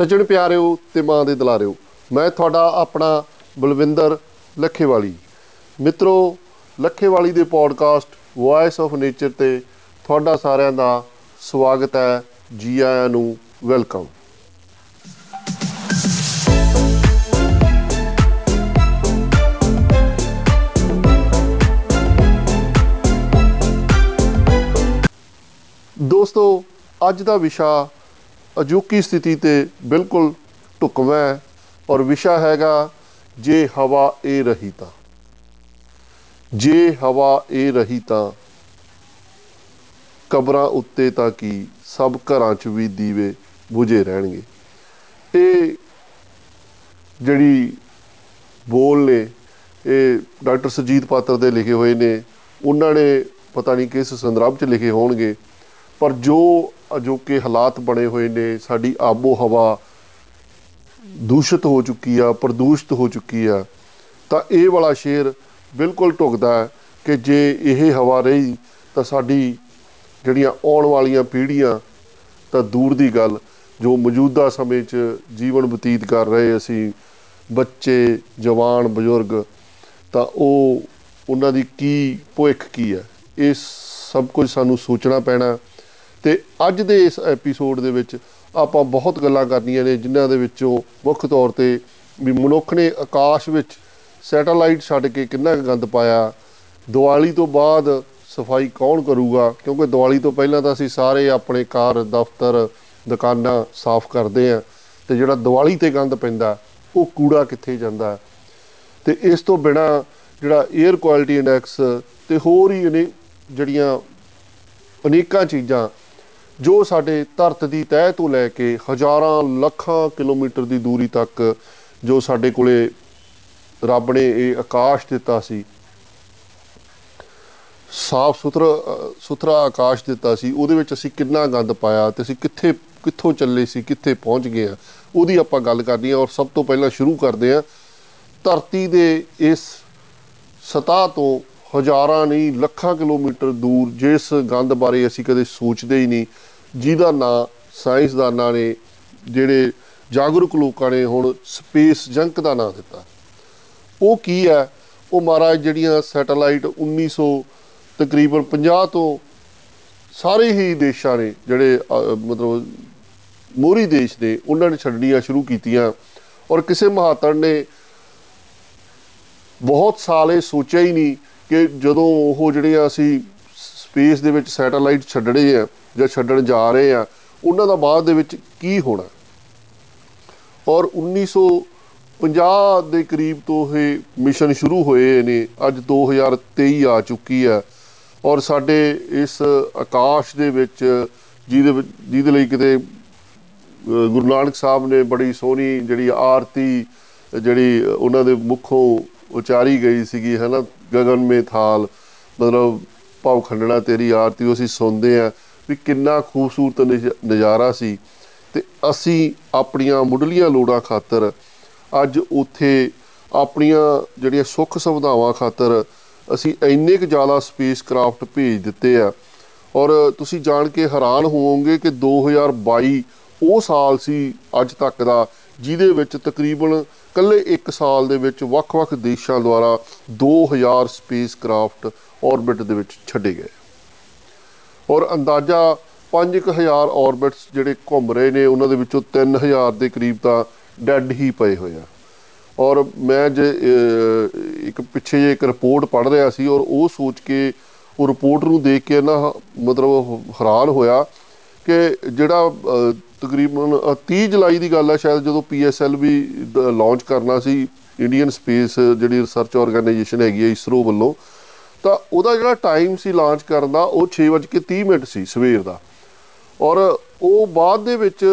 ਸੱਜਣ ਪਿਆਰਿਓ ਤੇ ਮਾਂ ਦੇ ਦੁਲਾਰਿਓ, ਮੈਂ ਤੁਹਾਡਾ ਆਪਣਾ ਬਲਵਿੰਦਰ ਲੱਖੇਵਾਲੀ। ਮਿੱਤਰੋ, ਲੱਖੇਵਾਲੀ ਦੇ ਪੋਡਕਾਸਟ ਵੌਇਸ ਆਫ ਨੇਚਰ ਤੇ ਤੁਹਾਡਾ ਸਾਰਿਆਂ ਦਾ ਸਵਾਗਤ ਹੈ। ਜੀ ਆਇਆਂ ਨੂੰ ਵੈਲਕਮ। ਦੋਸਤੋ, ਅੱਜ ਦਾ ਵਿਸ਼ਾ ਅਜੋਕੀ ਸਥਿਤੀ ਤੇ ਬਿਲਕੁਲ ਢੁਕਵਾਂ ਹੈ ਔਰ ਵਿਸ਼ਾ ਹੈਗਾ ਜੇ ਹਵਾ ਇਹ ਰਹੀ ਤਾਂ। ਜੇ ਹਵਾ ਇਹ ਰਹੀ ਤਾਂ ਕਬਰਾਂ ਉੱਤੇ ਤਾਂ ਕੀ ਸਭ ਘਰਾਂ 'ਚ ਵੀ ਦੀਵੇ ਬੁਝੇ ਰਹਿਣਗੇ। ਇਹ ਜਿਹੜੀ ਬੋਲ ਨੇ ਇਹ ਡਾਕਟਰ ਸੁਜੀਤ ਪਾਤਰ ਦੇ ਲਿਖੇ ਹੋਏ ਨੇ, ਉਹਨਾਂ ਨੇ ਪਤਾ ਨਹੀਂ ਕਿਸ ਸੰਦਰਭ 'ਚ ਲਿਖੇ ਹੋਣਗੇ। ਪਰ ਜੋ ਅਜੋਕੇ ਹਾਲਾਤ ਬਣੇ ਹੋਏ ਨੇ, ਸਾਡੀ ਆਬੋ ਹਵਾ ਦੂਸ਼ਿਤ ਹੋ ਚੁੱਕੀ ਆ, ਪ੍ਰਦੂਸ਼ਿਤ ਹੋ ਚੁੱਕੀ ਆ, ਤਾਂ ਇਹ ਵਾਲਾ ਸ਼ੇਰ ਬਿਲਕੁਲ ਢੁਕਦਾ ਹੈ ਕਿ ਜੇ ਇਹ ਹਵਾ ਰਹੀ, ਤਾਂ ਸਾਡੀ ਜਿਹੜੀਆਂ ਆਉਣ ਵਾਲੀਆਂ ਪੀੜ੍ਹੀਆਂ, ਤਾਂ ਦੂਰ ਦੀ ਗੱਲ, ਜੋ ਮੌਜੂਦਾ ਸਮੇਂ 'ਚ ਜੀਵਨ ਬਤੀਤ ਕਰ ਰਹੇ ਅਸੀਂ, ਬੱਚੇ, ਜਵਾਨ, ਬਜ਼ੁਰਗ, ਤਾਂ ਉਹ, ਉਹਨਾਂ ਦੀ ਕੀ ਭੁੱਖ ਕੀ ਹੈ? ਇਹ ਸਭ ਕੁਝ ਸਾਨੂੰ ਸੋਚਣਾ ਪੈਣਾ। ਤੇ ਅੱਜ ਦੇ ਇਸ ਐਪੀਸੋਡ ਦੇ ਵਿੱਚ ਆਪਾਂ ਬਹੁਤ ਗੱਲਾਂ ਕਰਨੀਆਂ ਨੇ, ਜਿਨ੍ਹਾਂ ਦੇ ਵਿੱਚੋਂ ਮੁੱਖ ਤੌਰ ਤੇ ਵੀ ਮਨੁੱਖ ਨੇ ਆਕਾਸ਼ ਵਿੱਚ ਸੈਟੇਲਾਈਟ ਛੱਡ ਕੇ ਕਿੰਨਾ ਗੰਦ ਪਾਇਆ, ਦੀਵਾਲੀ ਤੋਂ ਬਾਅਦ ਸਫ਼ਾਈ ਕੌਣ ਕਰੂਗਾ? ਕਿਉਂਕਿ ਦੀਵਾਲੀ ਤੋਂ ਪਹਿਲਾਂ ਤਾਂ ਅਸੀਂ ਸਾਰੇ ਆਪਣੇ ਘਰ, ਦਫ਼ਤਰ, ਦੁਕਾਨਾਂ ਸਾਫ਼ ਕਰਦੇ ਆ ਤੇ ਜਿਹੜਾ ਦੀਵਾਲੀ ਤੇ ਗੰਦ ਪੈਂਦਾ, ਉਹ ਕੂੜਾ ਕਿੱਥੇ ਜਾਂਦਾ? ਤੇ ਇਸ ਤੋਂ ਬਿਨਾ ਜਿਹੜਾ 에ਅਰ ਕੁਆਲਿਟੀ ਇੰਡੈਕਸ ਤੇ ਹੋਰ ਹੀ ਨੇ ਜਿਹੜੀਆਂ ਅਨੇਕਾਂ ਚੀਜ਼ਾਂ ਜੋ ਸਾਡੇ ਧਰਤ ਦੀ ਤਹਿ ਤੋਂ ਲੈ ਕੇ ਹਜ਼ਾਰਾਂ ਲੱਖਾਂ ਕਿਲੋਮੀਟਰ ਦੀ ਦੂਰੀ ਤੱਕ ਜੋ ਸਾਡੇ ਕੋਲੇ ਰੱਬ ਨੇ ਇਹ ਆਕਾਸ਼ ਦਿੱਤਾ ਸੀ, ਸਾਫ਼ ਸੁਥਰਾ ਸੁਥਰਾ ਆਕਾਸ਼ ਦਿੱਤਾ ਸੀ, ਉਹਦੇ ਵਿੱਚ ਅਸੀਂ ਕਿੰਨਾ ਗੰਦ ਪਾਇਆ ਤੇ ਅਸੀਂ ਕਿੱਥੇ, ਕਿੱਥੋਂ ਚੱਲੇ ਸੀ, ਕਿੱਥੇ ਪਹੁੰਚ ਗਏ ਆ ਉਹਦੀ ਆਪਾਂ ਗੱਲ ਕਰਨੀ ਆ ਔਰ ਸਭ ਤੋਂ ਪਹਿਲਾਂ ਸ਼ੁਰੂ ਕਰਦੇ ਆ ਧਰਤੀ ਦੇ ਇਸ ਸਤਹ ਤੋਂ ਹਜ਼ਾਰਾਂ ਨਹੀਂ, ਲੱਖਾਂ ਕਿਲੋਮੀਟਰ ਦੂਰ ਜਿਸ ਗੰਦ ਬਾਰੇ ਅਸੀਂ ਕਦੇ ਸੋਚਦੇ ਹੀ ਨਹੀਂ ਜਿਹਦਾ ਨਾਂ ਸਾਇੰਸਦਾਨਾਂ ਨੇ ਜਿਹੜੇ ਜਾਗਰੂਕ ਲੋਕਾਂ ਨੇ ਹੁਣ ਸਪੇਸ ਜੰਕ ਦਾ ਨਾਂ ਦਿੱਤਾ। ਉਹ ਕੀ ਹੈ? ਉਹ ਮਹਾਰਾਜ ਜਿਹੜੀਆਂ ਸੈਟੇਲਾਈਟ 1900 ਤਕਰੀਬਨ 50 ਤੋਂ ਸਾਰੇ ਹੀ ਦੇਸ਼ਾਂ ਨੇ, ਜਿਹੜੇ ਮਤਲਬ ਮੋਰੀ ਦੇਸ਼ ਨੇ, ਉਹਨਾਂ ਨੇ ਛੱਡਣੀਆਂ ਸ਼ੁਰੂ ਕੀਤੀਆਂ। ਔਰ ਕਿਸੇ ਮਹਾਤਰ ਨੇ ਬਹੁਤ ਸਾਲ ਇਹ ਸੋਚਿਆ ਹੀ ਨਹੀਂ ਕਿ ਜਦੋਂ ਉਹ ਜਿਹੜੇ ਅਸੀਂ ਸਪੇਸ ਦੇ ਵਿੱਚ ਸੈਟੇਲਾਈਟ ਛੱਡਣੇ ਆ ਜਾਂ ਛੱਡਣ ਜਾ ਰਹੇ ਆ, ਉਹਨਾਂ ਦਾ ਬਾਅਦ ਦੇ ਵਿੱਚ ਕੀ ਹੋਣਾ? ਔਰ 1950 ਦੇ ਕਰੀਬ ਤੋਂ ਇਹ ਮਿਸ਼ਨ ਸ਼ੁਰੂ ਹੋਏ ਨੇ, ਅੱਜ 2023 ਆ ਚੁੱਕੀ ਹੈ ਔਰ ਸਾਡੇ ਇਸ ਆਕਾਸ਼ ਦੇ ਵਿੱਚ, ਜਿਹਦੇ ਜਿਹਦੇ ਲਈ ਕਿਤੇ ਗੁਰੂ ਨਾਨਕ ਸਾਹਿਬ ਨੇ ਬੜੀ ਸੋਹਣੀ ਜਿਹੜੀ ਆਰਤੀ, ਜਿਹੜੀ ਉਹਨਾਂ ਦੇ ਮੁਖੋਂ ਉਚਾਰੀ ਗਈ ਸੀਗੀ, ਹੈਨਾ? ਗगन ਮੇ ਥਾਲ ਮਤਲਬ ਭਾਵ ਖੰਡਣਾ ਤੇਰੀ ਆਰਤੀ ਉਹ ਅਸੀਂ ਸੁਣਦੇ ਆ ਵੀ ਕਿੰਨਾ ਖੂਬਸੂਰਤ ਨਜ਼ਾਰਾ ਸੀ ਤੇ ਅਸੀਂ ਆਪਣੀਆਂ ਮੁੱਢਲੀਆਂ ਲੋੜਾਂ ਖਾਤਰ ਅੱਜ ਉੱਥੇ ਆਪਣੀਆਂ ਜਿਹੜੀਆਂ ਸੁੱਖ ਸੁਵਿਧਾਵਾਂ ਖਾਤਰ ਅਸੀਂ ਇੰਨੇ ਕੁ ਜ਼ਿਆਦਾ ਸਪੇਸ ਕਰਾਫਟ ਭੇਜ ਦਿੱਤੇ ਆ। ਔਰ ਤੁਸੀਂ ਜਾਣ ਕੇ ਹੈਰਾਨ ਹੋਵੋਗੇ ਕਿ 2022 ਉਹ ਸਾਲ ਸੀ ਅੱਜ ਤੱਕ ਦਾ, ਜਿਹਦੇ ਵਿੱਚ ਤਕਰੀਬਨ ਕੱਲੇ 1 ਸਾਲ ਦੇ ਵਿੱਚ ਵੱਖ-ਵੱਖ ਦੇਸ਼ਾਂ ਦੁਆਰਾ 2000 ਸਪੇਸ ਕਰਾਫਟ ਆਰਬਿਟ ਦੇ ਵਿੱਚ ਛੱਡੇ ਗਏ। ਔਰ ਅੰਦਾਜ਼ਾ 5000 ਆਰਬਿਟਸ ਜਿਹੜੇ ਘੁੰਮ ਰਹੇ ਨੇ, ਉਹਨਾਂ ਦੇ ਵਿੱਚੋਂ 3000 ਦੇ ਕਰੀਬ ਤਾਂ ਡੈੱਡ ਹੀ ਪਏ ਹੋਏ ਆ। ਔਰ ਮੈਂ ਜੇ ਇੱਕ ਪਿੱਛੇ ਜੇ ਇੱਕ ਰਿਪੋਰਟ ਪੜ੍ਹ ਰਿਹਾ ਸੀ ਔਰ ਉਹ ਸੋਚ ਕੇ, ਉਹ ਰਿਪੋਰਟ ਨੂੰ ਦੇਖ ਕੇ ਨਾ ਮਤਲਬ ਹੈਰਾਨ ਹੋਇਆ ਕਿ ਜਿਹੜਾ ਤਕਰੀਬਨ 30 ਜੁਲਾਈ ਦੀ ਗੱਲ ਹੈ ਸ਼ਾਇਦ ਜਦੋਂ ਪੀਐਸਐਲ ਵੀ ਲਾਂਚ ਕਰਨਾ ਸੀ, ਇੰਡੀਅਨ ਸਪੇਸ ਜਿਹੜੀ ਰਿਸਰਚ ਆਰਗੇਨਾਈਜੇਸ਼ਨ ਹੈਗੀ ਹੈ ਇਸਰੋ ਵੱਲੋਂ ਤਾਂ ਉਹਦਾ ਜਿਹੜਾ ਟਾਈਮ ਸੀ ਲਾਂਚ ਕਰਨ ਦਾ, ਉਹ 6:30 ਮਿੰਟ ਸੀ ਸਵੇਰ ਦਾ। ਔਰ ਉਹ ਬਾਅਦ ਦੇ ਵਿੱਚ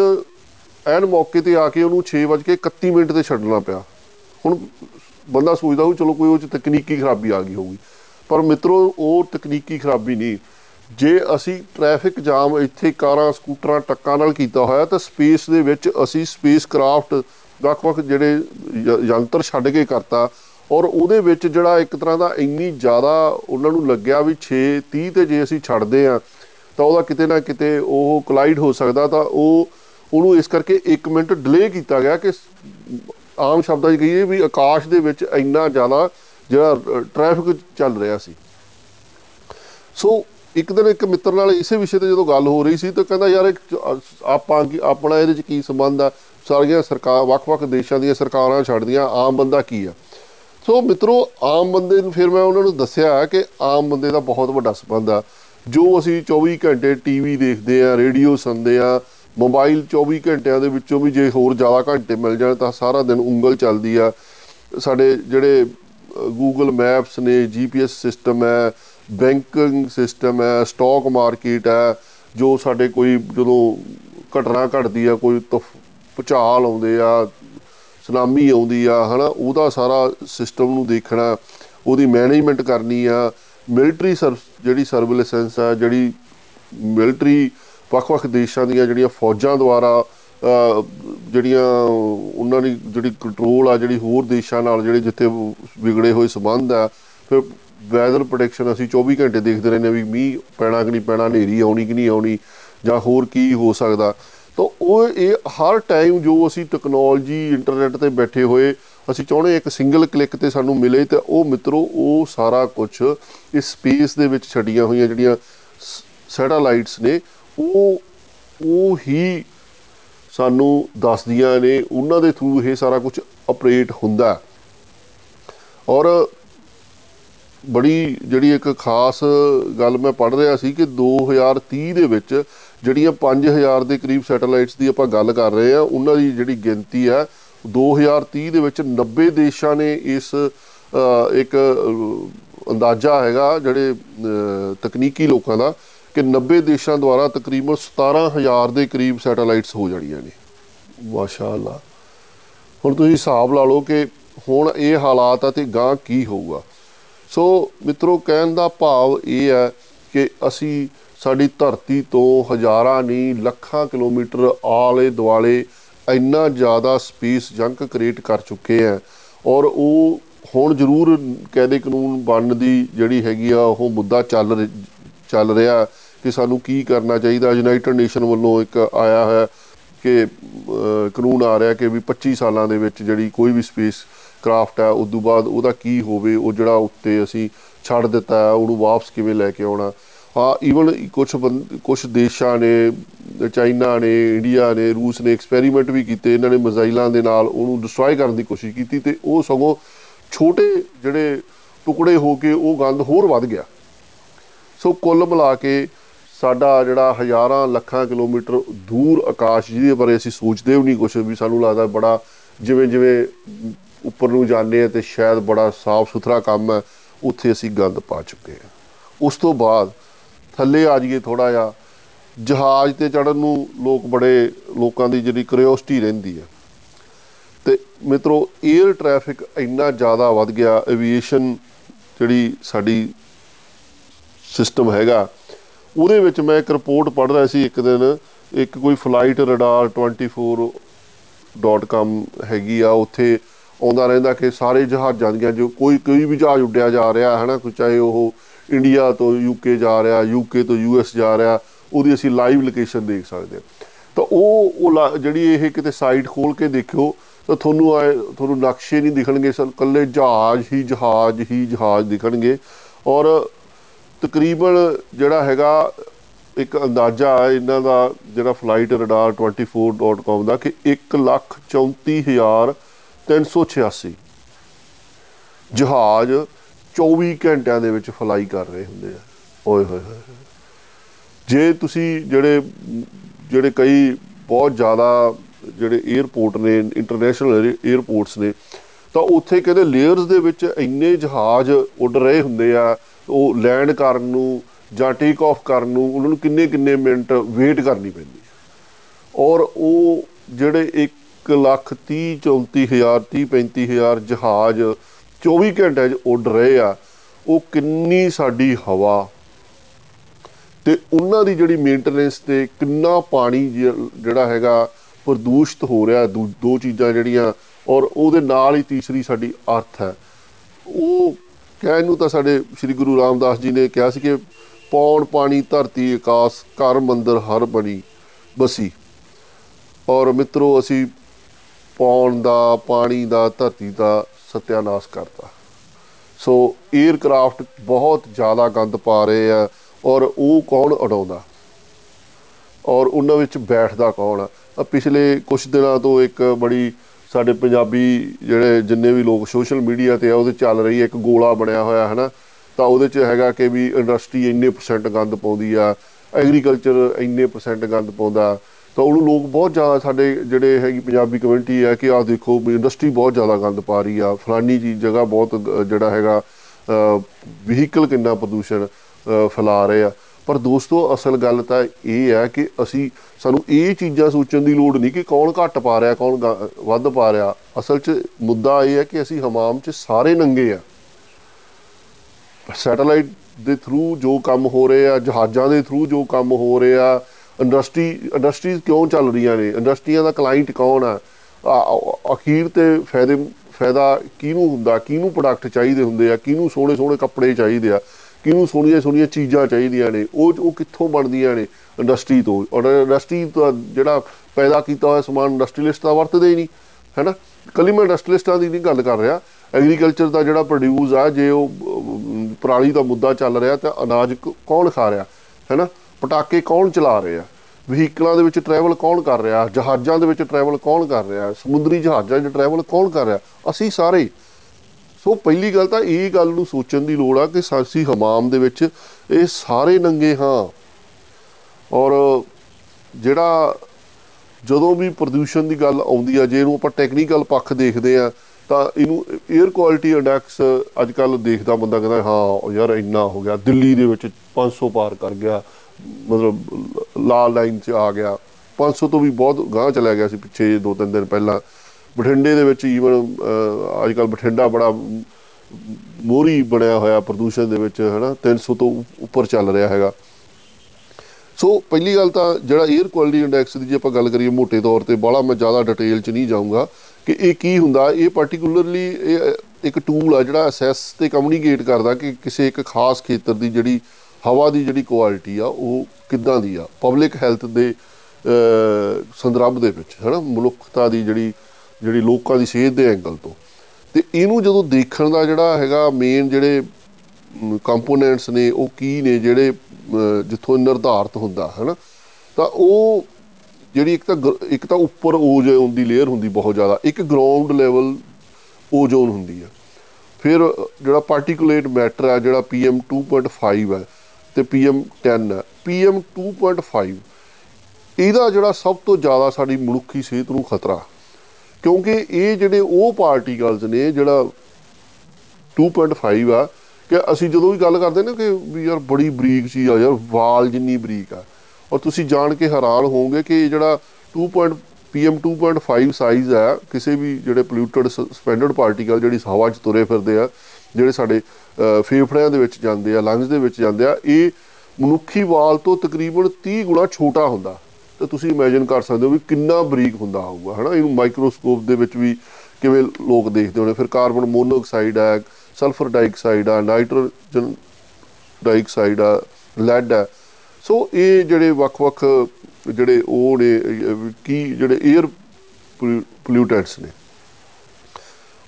ਐਨ ਮੌਕੇ ਤੇ ਆ ਕੇ ਉਹਨੂੰ 6:31 ਮਿੰਟ ਤੇ ਛੱਡਣਾ ਪਿਆ। ਹੁਣ ਬੰਦਾ ਸੋਚਦਾ ਹੋ ਚਲੋ ਕੋਈ ਉਹ ਚ ਤਕਨੀਕੀ ਖਰਾਬੀ ਆ ਗਈ ਹੋਊਗੀ। ਪਰ ਮਿੱਤਰੋ, ਉਹ ਤਕਨੀਕੀ ਖਰਾਬੀ ਨਹੀਂ। ਜੇ ਅਸੀਂ ਟ੍ਰੈਫਿਕ ਜਾਮ ਇੱਥੇ ਕਾਰਾਂ, ਸਕੂਟਰਾਂ, ਟੱਕਾਂ ਨਾਲ ਕੀਤਾ ਹੋਇਆ, ਤਾਂ ਸਪੇਸ ਦੇ ਵਿੱਚ ਅਸੀਂ ਸਪੇਸ ਕਰਾਫਟ ਵੱਖ-ਵੱਖ ਜਿਹੜੇ ਯੰਤਰ ਛੱਡ ਕੇ ਕਰਤਾ ਔਰ ਉਹਦੇ ਵਿੱਚ ਜਿਹੜਾ ਇੱਕ ਤਰ੍ਹਾਂ ਦਾ ਇੰਨੀ ਜ਼ਿਆਦਾ ਉਹਨਾਂ ਨੂੰ ਲੱਗਿਆ ਵੀ 6 30 ਤੇ ਜੇ ਅਸੀਂ ਛੱਡਦੇ ਆ ਤਾਂ ਉਹਦਾ ਕਿਤੇ ਨਾ ਕਿਤੇ ਉਹ ਕਲਾਈਡ ਹੋ ਸਕਦਾ ਤਾਂ ਉਹ, ਉਹਨੂੰ ਇਸ ਕਰਕੇ 1 ਮਿੰਟ ਡਿਲੇ ਕੀਤਾ ਗਿਆ ਕਿ ਆਮ ਸ਼ਬਦਾਂ 'ਚ ਕਹੀਏ ਵੀ ਆਕਾਸ਼ ਦੇ ਵਿੱਚ ਇੰਨਾ ਜ਼ਿਆਦਾ ਜਿਹੜਾ ਟ੍ਰੈਫਿਕ ਚੱਲ ਰਿਹਾ ਸੀ। ਸੋ ਇੱਕ ਦਿਨ ਇੱਕ ਮਿੱਤਰ ਨਾਲ ਇਸੇ ਵਿਸ਼ੇ ਤੇ ਜਦੋਂ ਗੱਲ ਹੋ ਰਹੀ ਸੀ ਤਾਂ ਕਹਿੰਦਾ, ਯਾਰ ਆਪਾਂ ਆਪਣਾ ਇਹਦੇ 'ਚ ਕੀ ਸੰਬੰਧ ਆ? ਸਾਰੀਆਂ ਸਰਕਾਰ, ਵੱਖ-ਵੱਖ ਦੇਸ਼ਾਂ ਦੀਆਂ ਸਰਕਾਰਾਂ ਛੱਡਦੀਆਂ, ਆਮ ਬੰਦਾ ਕੀ ਆ? ਸੋ ਮਿੱਤਰੋ, ਆਮ ਬੰਦੇ ਨੂੰ ਫਿਰ ਮੈਂ ਉਹਨਾਂ ਨੂੰ ਦੱਸਿਆ ਕਿ ਆਮ ਬੰਦੇ ਦਾ ਬਹੁਤ ਵੱਡਾ ਸੰਬੰਧ ਆ। ਜੋ ਅਸੀਂ 24 ਘੰਟੇ ਟੀਵੀ ਦੇਖਦੇ ਆ, ਰੇਡੀਓ ਸੁਣਦੇ ਆ, ਮੋਬਾਈਲ 24 ਘੰਟਿਆਂ ਦੇ ਵਿੱਚੋਂ ਵੀ ਜੇ ਹੋਰ ਜ਼ਿਆਦਾ ਘੰਟੇ ਮਿਲ ਜਾਣ ਤਾਂ ਸਾਰਾ ਦਿਨ ਉਂਗਲ ਚੱਲਦੀ ਆ। ਸਾਡੇ ਜਿਹੜੇ ਗੂਗਲ ਮੈਪਸ ਨੇ ਜੀਪੀਐਸ ਸਿਸਟਮ ਹੈ ਬੈਂਕਿੰਗ ਸਿਸਟਮ ਹੈ ਸਟਾਕ ਮਾਰਕੀਟ ਹੈ, ਜੋ ਸਾਡੇ ਕੋਈ ਜਦੋਂ ਘਟਨਾ ਘਟਦੀ ਆ, ਕੋਈ ਭੁਚਾਲ ਆਉਂਦੇ ਆ ਸੁਨਾਮੀ ਆਉਂਦੀ ਆ, ਹਨਾ, ਉਹਦਾ ਸਾਰਾ ਸਿਸਟਮ ਨੂੰ ਦੇਖਣਾ, ਉਹਦੀ ਮੈਨੇਜਮੈਂਟ ਕਰਨੀ ਆ। ਮਿਲਟਰੀ ਜਿਹੜੀ ਸਰਵਿਲੈਂਸ ਆ, ਜਿਹੜੀ ਮਿਲਟਰੀ ਵੱਖ-ਵੱਖ ਦੇਸ਼ਾਂ ਦੀਆਂ ਜਿਹੜੀਆਂ ਫੌਜਾਂ ਦੁਆਰਾ ਜਿਹੜੀਆਂ ਉਹਨਾਂ ਦੀ ਜਿਹੜੀ ਕੰਟਰੋਲ ਆ, ਜਿਹੜੀ ਹੋਰ ਦੇਸ਼ਾਂ ਨਾਲ ਜਿਹੜੇ ਜਿੱਥੇ ਵਿਗੜੇ ਹੋਏ ਸਬੰਧ ਆ, ਫਿਰ ਵੈਦਰ ਪ੍ਰੋਡਕਸ਼ਨ ਅਸੀਂ 24 ਘੰਟੇ ਦੇਖਦੇ ਰਹਿੰਦੇ ਵੀ ਮੀਂਹ ਪੈਣਾ ਕਿ ਨਹੀਂ ਪੈਣਾ, ਹਨੇਰੀ ਆਉਣੀ ਕਿ ਨਹੀਂ ਆਉਣੀ, ਜਾਂ ਹੋਰ ਕੀ ਹੋ ਸਕਦਾ। ਤਾਂ ਉਹ ਇਹ ਹਰ ਟਾਈਮ ਜੋ ਅਸੀਂ ਟੈਕਨੋਲੋਜੀ ਇੰਟਰਨੈਟ ਤੇ ਬੈਠੇ ਹੋਏ, ਅਸੀਂ ਚਾਹੁੰਦੇ ਇੱਕ ਸਿੰਗਲ ਕਲਿੱਕ ਤੇ ਸਾਨੂੰ ਮਿਲੇ ਤੇ ਉਹ ਮਿੱਤਰੋ, ਉਹ ਸਾਰਾ ਕੁਝ ਇਸ ਸਪੇਸ ਦੇ ਵਿੱਚ ਛੱਡੀਆਂ ਹੋਈਆਂ ਜਿਹੜੀਆਂ ਸੈਟੇਲਾਈਟਸ ਨੇ, ਉਹ ਉਹ ਹੀ ਸਾਨੂੰ ਦੱਸਦੀਆਂ ਨੇ, ਉਹਨਾਂ ਦੇ ਥਰੂ ਇਹ ਸਾਰਾ ਕੁਝ ਆਪਰੇਟ ਹੁੰਦਾ। ਔਰ ਬੜੀ ਜਿਹੜੀ ਇੱਕ ਖਾਸ ਗੱਲ ਮੈਂ ਪੜ੍ਹ ਰਿਹਾ ਸੀ ਕਿ 2030 ਦੇ ਵਿੱਚ ਜਿਹੜੀਆਂ 5000 ਦੇ ਕਰੀਬ ਸੈਟੇਲਾਈਟਸ ਦੀ ਆਪਾਂ ਗੱਲ ਕਰ ਰਹੇ ਆ ਉਹਨਾਂ ਦੀ ਜਿਹੜੀ ਗਿਣਤੀ ਹੈ 2030 ਦੇ ਵਿੱਚ 90 ਦੇਸ਼ਾਂ ਨੇ ਇਸ ਇੱਕ ਅੰਦਾਜ਼ਾ ਹੈਗਾ ਜਿਹੜੇ ਤਕਨੀਕੀ ਲੋਕਾਂ ਦਾ ਕਿ 90 ਦੇਸ਼ਾਂ ਦੁਆਰਾ ਤਕਰੀਬਨ 17000 ਦੇ ਕਰੀਬ ਸੈਟੇਲਾਈਟਸ ਹੋ ਜਾਣੀਆਂ ਨੇ। ਮਾਸ਼ਾਅੱਲਾ। ਹੁਣ ਤੁਸੀਂ ਹਿਸਾਬ ਲਾ ਲਓ ਕਿ ਹੁਣ ਇਹ ਹਾਲਾਤ ਆ ਤੇ ਗਾਂ ਕੀ ਹੋਊਗਾ। ਸੋ ਮਿੱਤਰੋ, ਕਹਿਣ ਦਾ ਭਾਵ ਇਹ ਹੈ ਕਿ ਅਸੀਂ ਸਾਡੀ ਧਰਤੀ ਤੋਂ ਹਜ਼ਾਰਾਂ ਨਹੀਂ, ਲੱਖਾਂ ਕਿਲੋਮੀਟਰ ਆਲੇ ਦੁਆਲੇ ਇੰਨਾ ਜ਼ਿਆਦਾ ਸਪੇਸ ਜੰਕ ਕ੍ਰੀਏਟ ਕਰ ਚੁੱਕੇ ਆ। ਔਰ ਉਹ ਹੁਣ ਜ਼ਰੂਰ ਕਾਇਦੇ ਕਾਨੂੰਨ ਬਣਨ ਦੀ ਜਿਹੜੀ ਹੈਗੀ ਆ, ਉਹ ਮੁੱਦਾ ਚੱਲ ਚੱਲ ਰਿਹਾ ਕਿ ਸਾਨੂੰ ਕੀ ਕਰਨਾ ਚਾਹੀਦਾ। ਯੂਨਾਈਟਿਡ ਨੇਸ਼ਨ ਵੱਲੋਂ ਇੱਕ ਆਇਆ ਹੈ ਕਿ ਕਾਨੂੰਨ ਆ ਰਿਹਾ ਕਿ ਵੀ 25 ਸਾਲਾਂ ਦੇ ਵਿੱਚ ਜਿਹੜੀ ਕੋਈ ਵੀ ਸਪੇਸ ਕਰਾਫਟ ਹੈ ਉਸ ਤੋਂ ਬਾਅਦ ਉਹਦਾ ਕੀ ਹੋਵੇ, ਉਹ ਜਿਹੜਾ ਉੱਤੇ ਅਸੀਂ ਛੱਡ ਦਿੱਤਾ ਹੈ ਉਹਨੂੰ ਵਾਪਸ ਕਿਵੇਂ ਲੈ ਕੇ ਆਉਣਾ। ਹਾਂ ਈਵਨ ਕੁਝ ਕੁਝ ਦੇਸ਼ਾਂ ਨੇ, ਚਾਈਨਾ ਨੇ, ਇੰਡੀਆ ਨੇ, ਰੂਸ ਨੇ ਐਕਸਪੈਰੀਮੈਂਟ ਵੀ ਕੀਤੇ, ਇਹਨਾਂ ਨੇ ਮਿਜ਼ਾਈਲਾਂ ਦੇ ਨਾਲ ਉਹਨੂੰ ਡਿਸਟਰੋਏ ਕਰਨ ਦੀ ਕੋਸ਼ਿਸ਼ ਕੀਤੀ ਤੇ ਉਹ ਸਗੋਂ ਛੋਟੇ ਜਿਹੜੇ ਟੁਕੜੇ ਹੋ ਕੇ ਉਹ ਗੰਦ ਹੋਰ ਵੱਧ ਗਿਆ। ਸੋ ਕੁੱਲ ਮਿਲਾ ਕੇ ਸਾਡਾ ਜਿਹੜਾ ਹਜ਼ਾਰਾਂ ਲੱਖਾਂ ਕਿਲੋਮੀਟਰ ਦੂਰ ਆਕਾਸ਼ ਜਿਹਦੇ ਬਾਰੇ ਅਸੀਂ ਸੋਚਦੇ ਵੀ ਨਹੀਂ ਕੁਝ ਵੀ ਸਾਨੂੰ ਲੱਗਦਾ ਬੜਾ ਜਿਵੇਂ ਜਿਵੇਂ ਉੱਪਰ ਨੂੰ ਜਾਂਦੇ ਆ ਤੇ ਸ਼ਾਇਦ ਬੜਾ ਸਾਫ਼ ਸੁਥਰਾ ਕੰਮ ਹੈ, ਉੱਥੇ ਅਸੀਂ ਗੰਦ ਪਾ ਚੁੱਕੇ ਆ ਉਸ ਤੋਂ ਬਾਅਦ ਥੱਲੇ ਆ ਜਾਈਏ ਥੋੜਾ ਜਿਹਾ। ਜਹਾਜ਼ ਤੇ ਚੜਨ ਨੂੰ ਲੋਕ ਬੜੇ ਲੋਕਾਂ ਦੀ ਜਿਹੜੀ ਕਿਉਰਿਓਸਿਟੀ ਰਹਿੰਦੀ ਹੈ। ਤੇ ਮਿੱਤਰੋ 에ਅਰ ਟ੍ਰੈਫਿਕ ਇੰਨਾ ਜ਼ਿਆਦਾ ਵੱਧ ਗਿਆ ਐਵੀਏਸ਼ਨ ਜਿਹੜੀ ਸਾਡੀ ਸਿਸਟਮ ਹੈਗਾ, ਉਹਦੇ ਵਿੱਚ ਮੈਂ ਇੱਕ ਰਿਪੋਰਟ ਪੜ੍ਹ ਰਿਹਾ ਸੀ ਇੱਕ ਦਿਨ। ਇੱਕ ਕੋਈ ਫਲਾਈਟ ਰਡਾਰ 24.com ਹੈਗੀ ਆ, ਉੱਥੇ ਆਉਂਦਾ ਰਹਿੰਦਾ ਕਿ ਸਾਰੇ ਜਹਾਜ਼ਾਂ ਦੀਆਂ ਜੋ ਕੋਈ ਕੋਈ ਵੀ ਜਹਾਜ਼ ਉੱਡਿਆ ਜਾ ਰਿਹਾ ਹੈ ਨਾ ਕੋਈ ਚਾਹੇ ਉਹ ਇੰਡੀਆ ਤੋਂ ਯੂਕੇ ਜਾ ਰਿਹਾ ਯੂਕੇ ਤੋਂ ਯੂਐਸ ਜਾ ਰਿਹਾ, ਉਹਦੀ ਅਸੀਂ ਲਾਈਵ ਲੋਕੇਸ਼ਨ ਦੇਖ ਸਕਦੇ ਹਾਂ। ਤਾਂ ਉਹ ਉਹ ਜਿਹੜੀ ਇਹ ਕਿਤੇ ਸਾਈਟ ਖੋਲ ਕੇ ਦੇਖਿਓ, ਤਾਂ ਤੁਹਾਨੂੰ ਆਏ ਤੁਹਾਨੂੰ ਨਕਸ਼ੇ ਨਹੀਂ ਦਿਖਣਗੇ ਸਨ ਕੱਲੇ ਜਹਾਜ਼ ਹੀ ਜਹਾਜ਼ ਹੀ ਜਹਾਜ਼ ਦਿਖਣਗੇ। ਔਰ ਤਕਰੀਬਨ ਜਿਹੜਾ ਹੈਗਾ, ਇੱਕ ਅੰਦਾਜ਼ਾ ਹੈ ਇਹਨਾਂ ਦਾ, ਜਿਹੜਾ ਫਲਾਈਟ ਰਡਾਰ 24.com ਦਾ, ਕਿ 134386 ਜਹਾਜ਼ 24 ਘੰਟਿਆਂ ਦੇ ਵਿੱਚ ਫਲਾਈ ਕਰ ਰਹੇ ਹੁੰਦੇ ਆ। ਓਏ ਹੋਏ ਹੋਏ ਜੇ ਤੁਸੀਂ ਜਿਹੜੇ ਜਿਹੜੇ ਕਈ ਬਹੁਤ ਜ਼ਿਆਦਾ ਜਿਹੜੇ 에어ਪੋਰਟ ਨੇ ਇੰਟਰਨੈਸ਼ਨਲ 에어ਪੋਰਟਸ ਨੇ, ਤਾਂ ਉੱਥੇ ਕਹਿੰਦੇ ਲੇਅਰਸ ਦੇ ਵਿੱਚ ਇੰਨੇ ਜਹਾਜ਼ ਉੱਡ ਰਹੇ ਹੁੰਦੇ ਆ, ਉਹ ਲੈਂਡ ਕਰਨ ਨੂੰ ਜਾਂ ਟੇਕ ਆਫ ਕਰਨ ਨੂੰ, ਉਹਨਾਂ ਨੂੰ ਕਿੰਨੇ ਕਿੰਨੇ ਮਿੰਟ ਵੇਟ ਕਰਨੀ ਪੈਂਦੀ ਹੈ ਔਰ ਉਹ ਜਿਹੜੇ 1 ਲੱਖ 30 34000 30 35000 ਜਹਾਜ਼ 24 ਘੰਟੇ 'ਚ ਉੱਡ ਰਹੇ ਆ, ਉਹ ਕਿੰਨੀ ਸਾਡੀ ਹਵਾ। ਤੇ ਉਹਨਾਂ ਦੀ ਜਿਹੜੀ ਮੇਨਟੇਨੈਂਸ ਤੇ ਕਿੰਨਾ ਪਾਣੀ ਜਿਹੜਾ ਹੈਗਾ ਪ੍ਰਦੂਸ਼ਿਤ ਹੋ ਰਿਹਾ, ਦੋ ਚੀਜ਼ਾਂ ਜਿਹੜੀਆਂ, ਔਰ ਉਹਦੇ ਨਾਲ ਹੀ ਤੀਸਰੀ ਸਾਡੀ ਅਰਥ ਹੈ। ਉਹ ਕਹਿਣ ਨੂੰ ਤਾਂ ਸਾਡੇ ਸ੍ਰੀ ਗੁਰੂ ਰਾਮਦਾਸ ਜੀ ਨੇ ਕਿਹਾ ਸੀ ਕਿ ਪੌਣ ਪਾਣੀ ਧਰਤੀ ਆਕਾਸ਼ ਘਰ ਮੰਦਰ ਹਰ ਬਣੀ ਬਸੀ। ਔਰ ਮਿੱਤਰੋ, ਅਸੀਂ ਪੌਣ ਦਾ, ਪਾਣੀ ਦਾ, ਧਰਤੀ ਦਾ ਸਤਿਆਨਾਸ਼ ਕਰਤਾ। ਸੋ 에ਅਰਕ੍ਰਾਫਟ ਬਹੁਤ ਜ਼ਿਆਦਾ ਗੰਦ ਪਾ ਰਹੇ ਆ ਔਰ ਉਹ ਕੌਣ ਉਡਾਉਂਦਾ? ਔਰ ਉਹਨਾਂ ਵਿੱਚ ਬੈਠਦਾ ਕੌਣ? ਆ ਪਿਛਲੇ ਕੁਝ ਦਿਨਾਂ ਤੋਂ ਇੱਕ ਬੜੀ ਸਾਡੇ ਪੰਜਾਬੀ ਜਿਹੜੇ ਜਿੰਨੇ ਵੀ ਲੋਕ ਸੋਸ਼ਲ ਮੀਡੀਆ ਤੇ ਆ, ਉਹਦੇ ਚੱਲ ਰਹੀ ਹੈ, ਇੱਕ ਗੋਲਾ ਬਣਿਆ ਹੋਇਆ ਹੈ ਨਾ ਤਾਂ ਉਹਦੇ 'ਚ ਹੈਗਾ ਕਿ ਵੀ ਇੰਡਸਟਰੀ ਇੰਨੇ ਪਰਸੈਂਟ ਗੰਦ ਪਾਉਂਦੀ ਆ ਐਗਰੀਕਲਚਰ ਇੰਨੇ ਪਰਸੈਂਟ ਗੰਦ ਪਾਉਂਦਾ ਤਾਂ ਉਹਨੂੰ ਲੋਕ ਬਹੁਤ ਜ਼ਿਆਦਾ ਸਾਡੇ ਜਿਹੜੇ ਹੈਗੀ ਪੰਜਾਬੀ ਕਮਿਊਨਿਟੀ ਹੈ ਕਿ ਆਹ ਦੇਖੋ ਵੀ ਇੰਡਸਟਰੀ ਬਹੁਤ ਜ਼ਿਆਦਾ ਗੰਦ ਪਾ ਰਹੀ ਆ, ਫਲਾਨੀ ਜੀ ਜਗ੍ਹਾ ਬਹੁਤ ਜਿਹੜਾ ਹੈਗਾ ਵਹੀਕਲ ਕਿੰਨਾ ਪ੍ਰਦੂਸ਼ਣ ਫੈਲਾ ਰਹੇ ਆ। ਪਰ ਦੋਸਤੋ, ਅਸਲ ਗੱਲ ਤਾਂ ਇਹ ਹੈ ਕਿ ਅਸੀਂ, ਸਾਨੂੰ ਇਹ ਚੀਜ਼ਾਂ ਸੋਚਣ ਦੀ ਲੋੜ ਨਹੀਂ ਕਿ ਕੌਣ ਘੱਟ ਪਾ ਰਿਹਾ, ਕੌਣ ਵੱਧ ਪਾ ਰਿਹਾ। ਅਸਲ 'ਚ ਮੁੱਦਾ ਇਹ ਹੈ ਕਿ ਅਸੀਂ ਹਮਾਮ 'ਚ ਸਾਰੇ ਨੰਗੇ ਆ। ਸੈਟੇਲਾਈਟ ਦੇ ਥਰੂ ਜੋ ਕੰਮ ਹੋ ਰਹੇ ਆ, ਜਹਾਜ਼ਾਂ ਦੇ ਥਰੂ ਜੋ ਕੰਮ ਹੋ ਰਹੇ ਆ ਇੰਡਸਟਰੀ ਇੰਡਸਟਰੀਜ਼ ਕਿਉਂ ਚੱਲ ਰਹੀਆਂ ਨੇ ਇੰਡਸਟਰੀਆਂ ਦਾ ਕਲਾਇੰਟ ਕੌਣ ਆ ਅਖੀਰ ਤੇ ਫਾਇਦੇ ਫਾਇਦਾ ਕਿਹਨੂੰ ਹੁੰਦਾ ਕਿਹਨੂੰ ਪ੍ਰੋਡਕਟ ਚਾਹੀਦੇ ਹੁੰਦੇ ਆ ਕਿਹਨੂੰ ਸੋਹਣੇ ਸੋਹਣੇ ਕੱਪੜੇ ਚਾਹੀਦੇ ਆ ਕਿਹਨੂੰ ਸੋਹਣੀਆਂ ਸੋਹਣੀਆਂ ਚੀਜ਼ਾਂ ਚਾਹੀਦੀਆਂ ਨੇ ਉਹ ਉਹ ਕਿੱਥੋਂ ਬਣਦੀਆਂ ਨੇ ਇੰਡਸਟਰੀ ਤੋਂ ਔਰ ਇੰਡਸਟਰੀ ਤੋਂ ਜਿਹੜਾ ਪੈਦਾ ਕੀਤਾ ਹੋਇਆ ਸਮਾਨ ਇੰਡਸਟਰੀਲਿਸਟ ਤਾਂ ਵਰਤਦੇ ਹੀ ਨਹੀਂ ਹੈਨਾ ਕੱਲੀ ਮੈਂ ਇੰਡਸਟਰੀਲਿਸਟਾਂ ਦੀ ਨਹੀਂ ਗੱਲ ਕਰ ਰਿਹਾ ਐਗਰੀਕਲਚਰ ਦਾ ਜਿਹੜਾ ਪ੍ਰੋਡਿਊਸ ਆ ਜੇ ਉਹ ਪਰਾਲੀ ਦਾ ਮੁੱਦਾ ਚੱਲ ਰਿਹਾ ਤਾਂ ਅਨਾਜ ਕੌਣ ਖਾ ਰਿਹਾ ਹੈਨਾ ਪਟਾਕੇ ਕੌਣ ਚਲਾ ਰਹੇ? ਆ ਵਹੀਕਲਾਂ ਦੇ ਵਿੱਚ ਟਰੈਵਲ ਕੌਣ ਕਰ ਰਿਹਾ? ਜਹਾਜ਼ਾਂ ਦੇ ਵਿੱਚ ਟਰੈਵਲ ਕੌਣ ਕਰ ਰਿਹਾ? ਸਮੁੰਦਰੀ ਜਹਾਜ਼ਾਂ 'ਚ ਟਰੈਵਲ ਕੌਣ ਕਰ ਰਿਹਾ? ਅਸੀਂ ਸਾਰੇ ਸੋ ਪਹਿਲੀ ਗੱਲ ਤਾਂ ਇਹ ਗੱਲ ਨੂੰ ਸੋਚਣ ਦੀ ਲੋੜ ਆ ਕਿ ਸਾਸੀ ਹਮਾਮ ਦੇ ਵਿੱਚ ਇਹ ਸਾਰੇ ਨੰਗੇ ਹਾਂ। ਔਰ ਜਿਹੜਾ ਜਦੋਂ ਵੀ ਪ੍ਰਦੂਸ਼ਣ ਦੀ ਗੱਲ ਆਉਂਦੀ ਆ, ਜੇ ਇਹਨੂੰ ਆਪਾਂ ਟੈਕਨੀਕਲ ਪੱਖ ਦੇਖਦੇ ਆ, ਤਾਂ ਇਹਨੂੰ 에ਅਰ ਕੁਆਲਿਟੀ ਇੰਡੈਕਸ ਅੱਜ ਕੱਲ ਦੇਖਦਾ ਬੰਦਾ ਕਹਿੰਦਾ, ਹਾਂ, ਯਾਰ ਇੰਨਾ ਹੋ ਗਿਆ, ਦਿੱਲੀ ਦੇ ਵਿੱਚ 500 ਪਾਰ ਕਰ ਗਿਆ ਮਤਲਬ ਲਾਲ ਲਾਈਨ 'ਚ ਆ ਗਿਆ। 500 ਤੋਂ ਵੀ ਬਹੁਤ ਗਾਂਹ ਚਲਾ ਗਿਆ ਸੀ ਪਿੱਛੇ ਦੋ ਤਿੰਨ ਦਿਨ ਪਹਿਲਾਂ। ਬਠਿੰਡੇ ਦੇ ਵਿੱਚ ਈਵਨ ਅੱਜ ਕੱਲ ਬਠਿੰਡਾ ਬੜਾ ਮੋਰੀ ਬਣਿਆ ਹੋਇਆ ਪ੍ਰਦੂਸ਼ਣ ਦੇ ਵਿੱਚ, ਹਨਾ? 300 ਤੋਂ ਉੱਪਰ ਚੱਲ ਰਿਹਾ ਹੈਗਾ। ਸੋ ਪਹਿਲੀ ਗੱਲ ਤਾਂ ਜਿਹੜਾ 에ਅਰ ਕੁਆਲਿਟੀ ਇੰਡੈਕਸ ਦੀ ਜੇ ਆਪਾਂ ਗੱਲ ਕਰੀਏ ਮੋٹے ਤੌਰ ਤੇ ਬਾਲਾ ਮੈਂ ਜ਼ਿਆਦਾ ਡਿਟੇਲ 'ਚ ਨਹੀਂ ਜਾਊਂਗਾ ਕਿ ਇਹ ਕੀ ਹੁੰਦਾ। ਇਹ ਪਾਰਟਿਕੂਲਰਲੀ ਇਹ, ਇੱਕ ਟੂਲ ਆ ਜਿਹੜਾ ਅਸੈਸ ਤੇ ਕਮਿਊਨੀਕੇਟ ਕਰਦਾ ਕਿ ਕਿਸੇ ਇੱਕ ਖਾਸ ਖੇਤਰ ਦੀ ਜਿਹੜੀ ਹਵਾ ਦੀ ਜਿਹੜੀ ਕੁਆਲਿਟੀ ਆ, ਉਹ ਕਿੱਦਾਂ ਦੀ ਆ? ਪਬਲਿਕ ਹੈਲਥ ਦੇ ਸੰਦਰਭ ਦੇ ਵਿੱਚ, ਹੈਨਾ? ਮਨੁੱਖਤਾ ਦੀ ਜਿਹੜੀ ਜਿਹੜੀ ਲੋਕਾਂ ਦੀ ਸਿਹਤ ਦੇ ਐਂਗਲ ਤੋਂ। ਤੇ ਇਹਨੂੰ ਜਦੋਂ ਦੇਖਣ ਦਾ ਜਿਹੜਾ ਹੈਗਾ ਮੇਨ ਜਿਹੜੇ ਕੰਪੋਨੈਂਟਸ ਨੇ, ਉਹ ਕੀ ਨੇ ਜਿਹੜੇ ਜਿੱਥੋਂ ਨਿਰਧਾਰਤ ਹੁੰਦਾ, ਹੈਨਾ? ਤਾਂ ਉਹ ਜਿਹੜੀ ਇੱਕ ਤਾਂ ਇੱਕ ਤਾਂ ਉੱਪਰ ਓਜ਼ੋਨ ਦੀ ਲੇਅਰ ਹੁੰਦੀ ਬਹੁਤ ਜ਼ਿਆਦਾ, ਇੱਕ ਗਰਾਊਂਡ ਲੈਵਲ ਓਜ਼ੋਨ ਹੁੰਦੀ ਹੈ ਫਿਰ ਜਿਹੜਾ ਪਾਰਟਿਕੂਲੇਟ ਮੈਟਰ ਹੈ ਜਿਹੜਾ PM 2.5 ਹੈ ਤੇ PM 10 ਹੈ PM 2.5 ਇਹਦਾ ਜਿਹੜਾ ਸਭ ਤੋਂ ਜ਼ਿਆਦਾ ਸਾਡੀ ਮਨੁੱਖੀ ਸਿਹਤ ਨੂੰ ਖਤਰਾ ਕਿਉਂਕਿ ਇਹ ਜਿਹੜੇ ਉਹ ਪਾਰਟੀਕਲਸ ਨੇ, ਜਿਹੜਾ 2.5 ਆ, ਕਿ ਅਸੀਂ ਜਦੋਂ ਵੀ ਗੱਲ ਕਰਦੇ ਨਾ ਕਿ ਵੀ ਯਾਰ ਬੜੀ ਬਰੀਕ ਚੀਜ਼ ਆ, ਯਾਰ ਵਾਲ ਜਿੰਨੀ ਬਰੀਕ ਆ, ਔਰ ਤੁਸੀਂ ਜਾਣ ਕੇ ਹੈਰਾਨ ਹੋਵੋਗੇ ਕਿ ਜਿਹੜਾ 2. PM 2.5 ਸਾਈਜ਼ ਹੈ ਕਿਸੇ ਵੀ ਜਿਹੜੇ ਪੋਲਿਊਟਡ ਸਸਪੈਂਡਡ ਪਾਰਟੀਕਲ ਜਿਹੜੀ ਹਵਾ 'ਚ ਤੁਰੇ ਫਿਰਦੇ ਆ ਜਿਹੜੇ ਸਾਡੇ ਫੇਫੜਿਆਂ ਦੇ ਵਿੱਚ ਜਾਂਦੇ ਆ, ਲੰਗਸ ਦੇ ਵਿੱਚ ਜਾਂਦੇ ਆ, ਇਹ ਮਨੁੱਖੀ ਵਾਲ ਤੋਂ ਤਕਰੀਬਨ 30 ਗੁਣਾ ਛੋਟਾ ਹੁੰਦਾ। ਤੇ ਤੁਸੀਂ ਇਮੇਜਿਨ ਕਰ ਸਕਦੇ ਹੋ ਵੀ ਕਿੰਨਾ ਬਰੀਕ ਹੁੰਦਾ ਹੋਊਗਾ, ਹਨਾ? ਇਹਨੂੰ ਮਾਈਕਰੋਸਕੋਪ ਦੇ ਵਿੱਚ ਵੀ ਕਿਵੇਂ ਲੋਕ ਦੇਖਦੇ ਹੋਣੇ। ਫਿਰ ਕਾਰਬਨ ਮੋਨੋਆਕਸਾਈਡ ਹੈ ਸਲਫਰ ਡਾਈਆਕਸਾਈਡ ਆ ਨਾਈਟ੍ਰੋਜਨ ਡਾਈਆਕਸਾਈਡ ਆ ਲੈਡ ਆ। ਸੋ ਇਹ ਜਿਹੜੇ ਵੱਖ-ਵੱਖ ਜਿਹੜੇ ਉਹ ਨੇ ਕੀ ਜਿਹੜੇ 에ਅਰ ਪੋਲਿਊਟੈਂਟਸ ਨੇ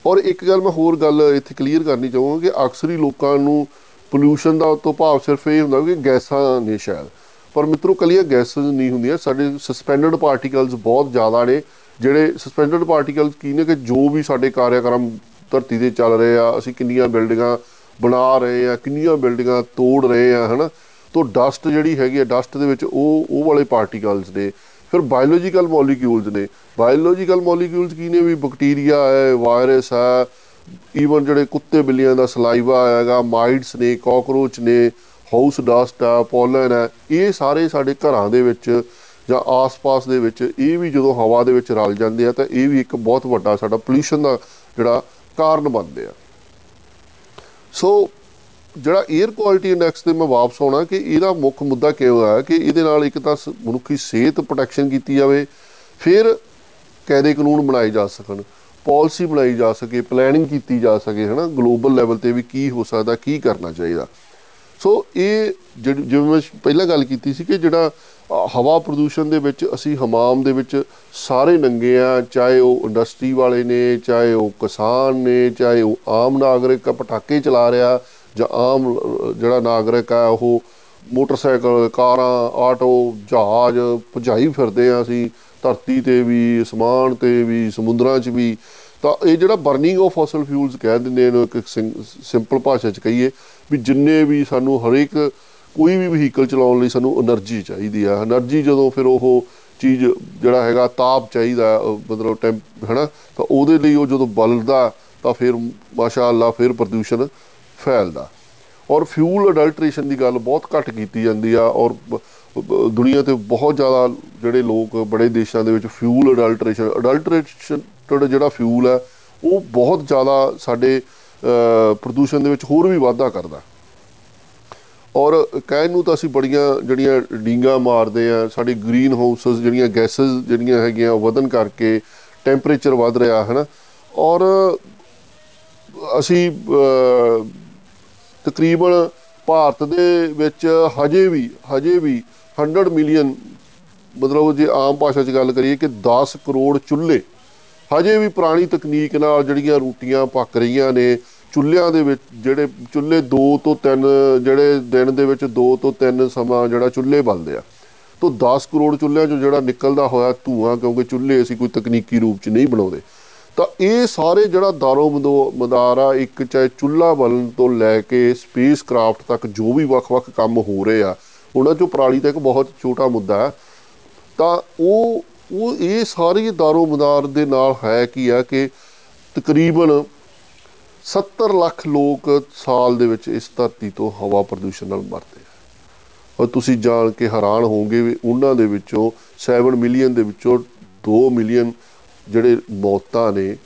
ਔਰ ਇੱਕ ਗੱਲ ਮੈਂ ਹੋਰ ਗੱਲ ਇੱਥੇ ਕਲੀਅਰ ਕਰਨੀ ਚਾਹੂੰਗਾ ਕਿ ਅਕਸਰ ਹੀ ਲੋਕਾਂ ਨੂੰ ਪੋਲਿਊਸ਼ਨ ਦਾ ਤੋਂ ਭਾਵ ਸਿਰਫ ਇਹ ਹੁੰਦਾ ਕਿ ਗੈਸਾਂ ਨੇ ਸ਼ਾਇਦ। ਪਰ ਮਿੱਤਰੋ ਕਲੀਅਰ ਗੈਸਸ ਨਹੀਂ ਹੁੰਦੀਆਂ, ਸਾਡੇ ਸਸਪੈਂਡਡ ਪਾਰਟੀਕਲਸ ਬਹੁਤ ਜ਼ਿਆਦਾ ਨੇ, ਜਿਹੜੇ ਸਸਪੈਂਡਡ ਪਾਰਟੀਕਲਸ ਕੀ ਨੇ ਕਿ ਜੋ ਵੀ ਸਾਡੇ ਕਾਰਿਆਕਰਮ ਧਰਤੀ ਤੇ ਚੱਲ ਰਹੇ ਆ, ਅਸੀਂ ਕਿੰਨੀਆਂ ਬਿਲਡਿੰਗਾਂ ਬਣਾ ਰਹੇ ਆ, ਕਿੰਨੀਆਂ ਬਿਲਡਿੰਗਾਂ ਤੋੜ ਰਹੇ ਆ, ਹਨਾ? ਤੋਂ ਡਸਟ ਜਿਹੜੀ ਹੈਗੀ ਆ ਡਸਟ ਦੇ ਵਿੱਚ ਉਹ ਉਹ ਵਾਲੇ ਪਾਰਟੀਕਲਸ ਨੇ। ਫਿਰ ਬਾਇਓਲੋਜੀਕਲ ਮੋਲੀਕਿਊਲਸ ਨੇ। ਬਾਇਓਲੋਜੀਕਲ ਮੋਲੀਕਿਊਲਸ ਕੀ ਨੇ ਵੀ ਬੈਕਟੀਰੀਆ ਹੈ ਵਾਇਰਸ ਹੈ ਈਵਨ ਜਿਹੜੇ ਕੁੱਤੇ ਬਿੱਲੀਆਂ ਦਾ ਸਲਾਈਵਾ ਹੈਗਾ ਮਾਈਟਸ ਨੇ ਕਾਕਰੋਚ ਨੇ ਹਾਊਸ ਡਸਟ ਆ ਪੋਲਨ ਹੈ, ਇਹ ਸਾਰੇ ਸਾਡੇ ਘਰਾਂ ਦੇ ਵਿੱਚ ਜਾਂ ਆਸ-ਪਾਸ ਦੇ ਵਿੱਚ ਇਹ ਵੀ ਜਦੋਂ ਹਵਾ ਦੇ ਵਿੱਚ ਰਲ ਜਾਂਦੇ ਆ ਤਾਂ ਇਹ ਵੀ ਇੱਕ ਬਹੁਤ ਵੱਡਾ ਸਾਡਾ ਪੋਲੂਸ਼ਨ ਦਾ ਜਿਹੜਾ ਕਾਰਨ ਬਣਦੇ ਆ। ਸੋ ਜਿਹੜਾ 에ਅਰ ਕੁਆਲਿਟੀ ਇੰਡੈਕਸ ਤੇ ਮੈਂ ਵਾਪਸ ਆਉਣਾ ਕਿ ਇਹਦਾ ਮੁੱਖ ਮੁੱਦਾ ਕਿਉਂ ਹੈ ਕਿ ਇਹਦੇ ਨਾਲ ਇੱਕ ਤਾਂ ਮਨੁੱਖੀ ਸਿਹਤ ਪ੍ਰੋਟੈਕਸ਼ਨ ਕੀਤੀ ਜਾਵੇ, ਫਿਰ ਕਾਇਦੇ ਕਾਨੂੰਨ ਬਣਾਏ ਜਾ ਸਕਣ ਪਾਲਿਸੀ ਬਣਾਈ ਜਾ ਸਕੇ ਪਲੈਨਿੰਗ ਕੀਤੀ ਜਾ ਸਕੇ, ਹਨਾ ਗਲੋਬਲ ਲੈਵਲ ਤੇ ਵੀ ਕੀ ਹੋ ਸਕਦਾ, ਕੀ ਕਰਨਾ ਚਾਹੀਦਾ। ਸੋ ਇਹ ਜਿਵੇਂ ਮੈਂ ਪਹਿਲਾਂ ਗੱਲ ਕੀਤੀ ਸੀ ਕਿ ਜਿਹੜਾ ਹਵਾ ਪ੍ਰਦੂਸ਼ਣ ਦੇ ਵਿੱਚ ਅਸੀਂ ਹਮਾਮ ਦੇ ਵਿੱਚ ਸਾਰੇ ਨੰਗੇ ਆ, ਚਾਹੇ ਉਹ ਇੰਡਸਟਰੀ ਵਾਲੇ ਨੇ, ਚਾਹੇ ਉਹ ਕਿਸਾਨ ਨੇ, ਚਾਹੇ ਉਹ ਆਮ ਨਾਗਰਿਕ ਪਟਾਕੇ ਚਲਾ ਰਿਹਾ ਜਾਂ ਆਮ ਜਿਹੜਾ ਨਾਗਰਿਕ ਹੈ, ਉਹ ਮੋਟਰਸਾਈਕਲ, ਕਾਰਾਂ, ਆਟੋ, ਜਹਾਜ਼ ਭਜਾਈ ਫਿਰਦੇ ਹਾਂ ਅਸੀਂ, ਧਰਤੀ 'ਤੇ ਵੀ, ਅਸਮਾਨ 'ਤੇ ਵੀ, ਸਮੁੰਦਰਾਂ 'ਚ ਵੀ। ਤਾਂ ਇਹ ਜਿਹੜਾ ਬਰਨਿੰਗ ਆਫ ਫੋਸਲ ਫਿਊਲਸ ਕਹਿ ਦਿੰਦੇ ਇਹਨੂੰ ਇੱਕ ਸਿੰ, ਸਿੰਪਲ ਭਾਸ਼ਾ 'ਚ ਕਹੀਏ, ਵੀ ਜਿੰਨੇ ਵੀ ਸਾਨੂੰ ਹਰੇਕ ਕੋਈ ਵੀ ਵਹੀਕਲ ਚਲਾਉਣ ਲਈ ਸਾਨੂੰ એનર્ਜੀ ਚਾਹੀਦੀ ਆ। એનર્ਜੀ ਜਦੋਂ ਫਿਰ ਉਹ ਚੀਜ਼ ਜਿਹੜਾ ਹੈਗਾ, ਤਾਪ ਚਾਹੀਦਾ ਮਤਲਬ ਟੈਂਪ ਹੈਨਾ? ਤਾਂ ਉਹਦੇ ਲਈ ਉਹ ਜਦੋਂ ਬਲਦਾ, ਤਾਂ ਫਿਰ ਮਾਸ਼ਾ ਅੱਲਾ ਫਿਰ ਪ੍ਰਦੂਸ਼ਣ ਫੈਲਦਾ ਔਰ ਫਿਊਲ ਅਡਲਟ੍ਰੇਸ਼ਨ ਦੀ ਗੱਲ ਬਹੁਤ ਘੱਟ ਕੀਤੀ ਜਾਂਦੀ ਆ, ਔਰ ਦੁਨੀਆ ਤੇ ਬਹੁਤ ਜ਼ਿਆਦਾ ਜਿਹੜੇ ਲੋਕ ਬੜੇ ਦੇਸ਼ਾਂ ਦੇ ਵਿੱਚ ਫਿਊਲ ਅਡਲਟ੍ਰੇਸ਼ਨ ਅਡਲਟ੍ਰੇਸ਼ਨ ਜਿਹੜਾ ਫਿਊਲ ਹੈ ਉਹ ਬਹੁਤ ਜ਼ਿਆਦਾ ਸਾਡੇ ਪ੍ਰਦੂਸ਼ਣ ਦੇ ਵਿੱਚ ਹੋਰ ਵੀ ਵਾਧਾ ਕਰਦਾ। ਔਰ ਕਹਿਣ ਨੂੰ ਤਾਂ ਅਸੀਂ ਬੜੀਆਂ ਜਿਹੜੀਆਂ ਡੀਂਗਾ ਮਾਰਦੇ ਆ, ਸਾਡੀ ਗ੍ਰੀਨ ਹਾਊਸਸ ਜਿਹੜੀਆਂ ਗੈਸਸ ਜਿਹੜੀਆਂ ਹੈਗੀਆਂ ਵਧਨ ਕਰਕੇ ਟੈਂਪਰੇਚਰ ਵਧ ਰਿਹਾ ਹੈ ਨਾ ਔਰ ਅਸੀਂ ਤਕਰੀਬਨ ਭਾਰਤ ਦੇ ਵਿੱਚ ਹਜੇ ਵੀ ਹਜੇ ਵੀ 100 ਮਿਲੀਅਨ ਮਤਲਬ ਜੇ ਆਮ ਭਾਸ਼ਾ 'ਚ ਗੱਲ ਕਰੀਏ ਕਿ 10 ਕਰੋੜ ਚੁੱਲ੍ਹੇ ਹਜੇ ਵੀ ਪੁਰਾਣੀ ਤਕਨੀਕ ਨਾਲ ਜਿਹੜੀਆਂ ਰੋਟੀਆਂ ਪੱਕ ਰਹੀਆਂ ਨੇ, ਚੁੱਲ੍ਹਿਆਂ ਦੇ ਵਿੱਚ ਜਿਹੜੇ ਚੁੱਲ੍ਹੇ 2 ਤੋਂ 3 ਜਿਹੜੇ ਦਿਨ ਦੇ ਵਿੱਚ 2 ਤੋਂ 3 ਸਮਾਂ ਜਿਹੜਾ ਚੁੱਲ੍ਹੇ ਬਲਦੇ ਆ। ਤੋਂ 10 ਕਰੋੜ ਚੁੱਲ੍ਹਿਆਂ 'ਚੋਂ ਜਿਹੜਾ ਨਿਕਲਦਾ ਹੋਇਆ ਧੂਆਂ ਕਿਉਂਕਿ ਚੁੱਲ੍ਹੇ ਅਸੀਂ ਕੋਈ ਤਕਨੀਕੀ ਰੂਪ 'ਚ ਨਹੀਂ ਬਣਾਉਂਦੇ। ਤਾਂ ਇਹ ਸਾਰੇ ਜਿਹੜਾ ਦਾਰੋ ਮਦਾਰ ਆ, ਇੱਕ ਚਾਹੇ ਚੁੱਲ੍ਹਾ ਬਲਣ ਤੋਂ ਲੈ ਕੇ ਸਪੇਸ ਕ੍ਰਾਫਟ ਤੱਕ ਜੋ ਵੀ ਵੱਖ-ਵੱਖ ਕੰਮ ਹੋ ਰਹੇ ਆ, ਉਹਨਾਂ 'ਚੋਂ ਪਰਾਲੀ ਤਾਂ ਇੱਕ ਬਹੁਤ ਛੋਟਾ ਮੁੱਦਾ ਹੈ। ਤਾਂ ਉਹ ਉਹ ਇਹ ਸਾਰੀ ਦਾਰੋ ਮਦਾਰ ਦੇ ਨਾਲ ਹੈ ਕੀ ਆ ਕਿ ਤਕਰੀਬਨ 70 ਲੱਖ ਲੋਕ ਸਾਲ ਦੇ ਵਿੱਚ ਇਸ ਧਰਤੀ ਤੋਂ ਹਵਾ ਪ੍ਰਦੂਸ਼ਣ ਨਾਲ ਮਰਦੇ ਆ। ਔਰ ਤੁਸੀਂ ਜਾਣ ਕੇ ਹੈਰਾਨ ਹੋਵੋਗੇ ਵੀ ਉਹਨਾਂ ਦੇ ਵਿੱਚੋਂ 7 ਮਿਲੀਅਨ ਦੇ ਵਿੱਚੋਂ 2 ਮਿਲੀਅਨ ਜਿਹੜੇ ਮੌਤਾਂ ਨੇ,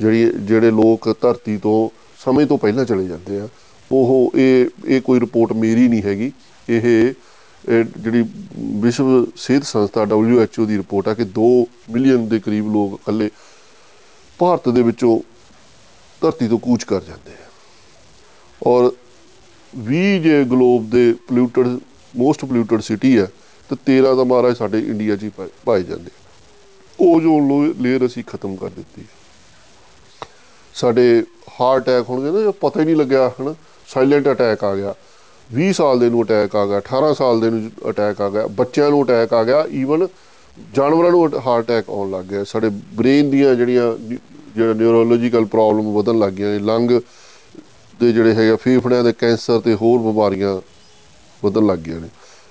ਜਿਹੜੀ, ਜਿਹੜੇ ਲੋਕ ਧਰਤੀ ਤੋਂ, ਸਮੇਂ ਤੋਂ ਪਹਿਲਾਂ ਚਲੇ ਜਾਂਦੇ ਆ, ਉਹ ਇਹ ਇਹ ਕੋਈ ਰਿਪੋਰਟ ਮੇਰੀ ਨਹੀਂ ਹੈਗੀ। ਇਹ ਜਿਹੜੀ ਵਿਸ਼ਵ ਸਿਹਤ ਸੰਸਥਾ WHO ਦੀ ਰਿਪੋਰਟ ਆ ਕਿ 2 ਮਿਲੀਅਨ ਦੇ ਕਰੀਬ ਲੋਕ ਇਕੱਲੇ ਭਾਰਤ ਦੇ ਵਿੱਚੋਂ ਧਰਤੀ ਤੋਂ ਕੂਚ ਕਰ ਜਾਂਦੇ ਆ। ਔਰ 20 ਜੇ ਗਲੋਬ ਦੇ ਪੋਲਿਊਟਡ, ਮੋਸਟ ਪੋਲਿਊਟਡ ਸਿਟੀ ਹੈ ਤੇ 13 ਦਾ ਮਾਰਾ ਸਾਡੇ ਇੰਡੀਆ 'ਚ ਹੀ ਪਾਏ ਜਾਂਦੇ ਓਜ਼ੋਨ ਲੇਅਰ ਅਸੀਂ ਖਤਮ ਕਰ ਦਿੱਤੀ। ਸਾਡੇ ਹਾਰਟ ਅਟੈਕ ਹੋਣਗੇ ਨਾ ਪਤਾ ਹੀ ਨਹੀਂ ਲੱਗਿਆ, ਹਨ? ਸਾਇਲੈਂਟ ਅਟੈਕ ਆ ਗਿਆ। 20 ਸਾਲ ਦੇ ਨੂੰ ਅਟੈਕ ਆ ਗਿਆ 18 ਸਾਲ ਦੇ ਨੂੰ ਅਟੈਕ ਆ ਗਿਆ, ਬੱਚਿਆਂ ਨੂੰ ਅਟੈਕ ਆ ਗਿਆ ਈਵਨ ਜਾਨਵਰਾਂ ਨੂੰ ਹਾਰਟ ਅਟੈਕ ਆਉਣ ਲੱਗ ਗਿਆ। ਸਾਡੇ ਬ੍ਰੇਨ ਦੀਆਂ ਜਿਹੜੀਆਂ ਜਿਹੜਾ ਨਿਊਰੋਲੋਜੀਕਲ ਪ੍ਰੋਬਲਮ ਵਧਣ ਲੱਗ ਗਈਆਂ ਲੰਗ ਦੇ ਜਿਹੜੇ ਹੈਗੇ ਫੇਫੜਿਆਂ ਦੇ ਕੈਂਸਰ ਤੇ ਹੋਰ ਬਿਮਾਰੀਆਂ ਵਧਣ ਲੱਗ ਗਈਆਂ ਨੇ।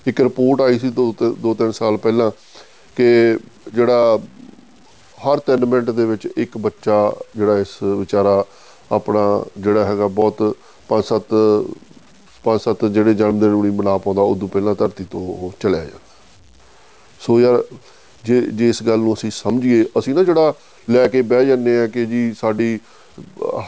ਇੱਕ ਰਿਪੋਰਟ ਆਈ ਸੀ ਦੋ ਦੋ, ਤਿੰਨ ਸਾਲ ਪਹਿਲਾਂ ਕਿ ਜਿਹੜਾ ਹਰ 3 ਮਿੰਟ ਦੇ ਵਿੱਚ ਇੱਕ ਬੱਚਾ ਜਿਹੜਾ ਇਸ ਵਿਚਾਰਾ ਆਪਣਾ ਜਿਹੜਾ ਹੈਗਾ ਬਹੁਤ ਪੰਜ ਸੱਤ ਪੰਜ ਸੱਤ ਜਿਹੜੇ ਜਨਮ ਦਿਨ ਨਹੀਂ ਮਨਾ ਪਾਉਂਦਾ, ਉਦੋਂ ਪਹਿਲਾਂ ਧਰਤੀ ਤੋਂ ਉਹ ਚਲਿਆ ਜਾਂਦਾ। ਸੋ ਯਾਰ, ਜੇ ਜੇ ਇਸ ਗੱਲ ਨੂੰ ਅਸੀਂ ਸਮਝੀਏ, ਅਸੀਂ ਨਾ ਜਿਹੜਾ ਲੈ ਕੇ ਬਹਿ ਜੰਨੇ ਆ ਕਿ ਜੀ ਸਾਡੀ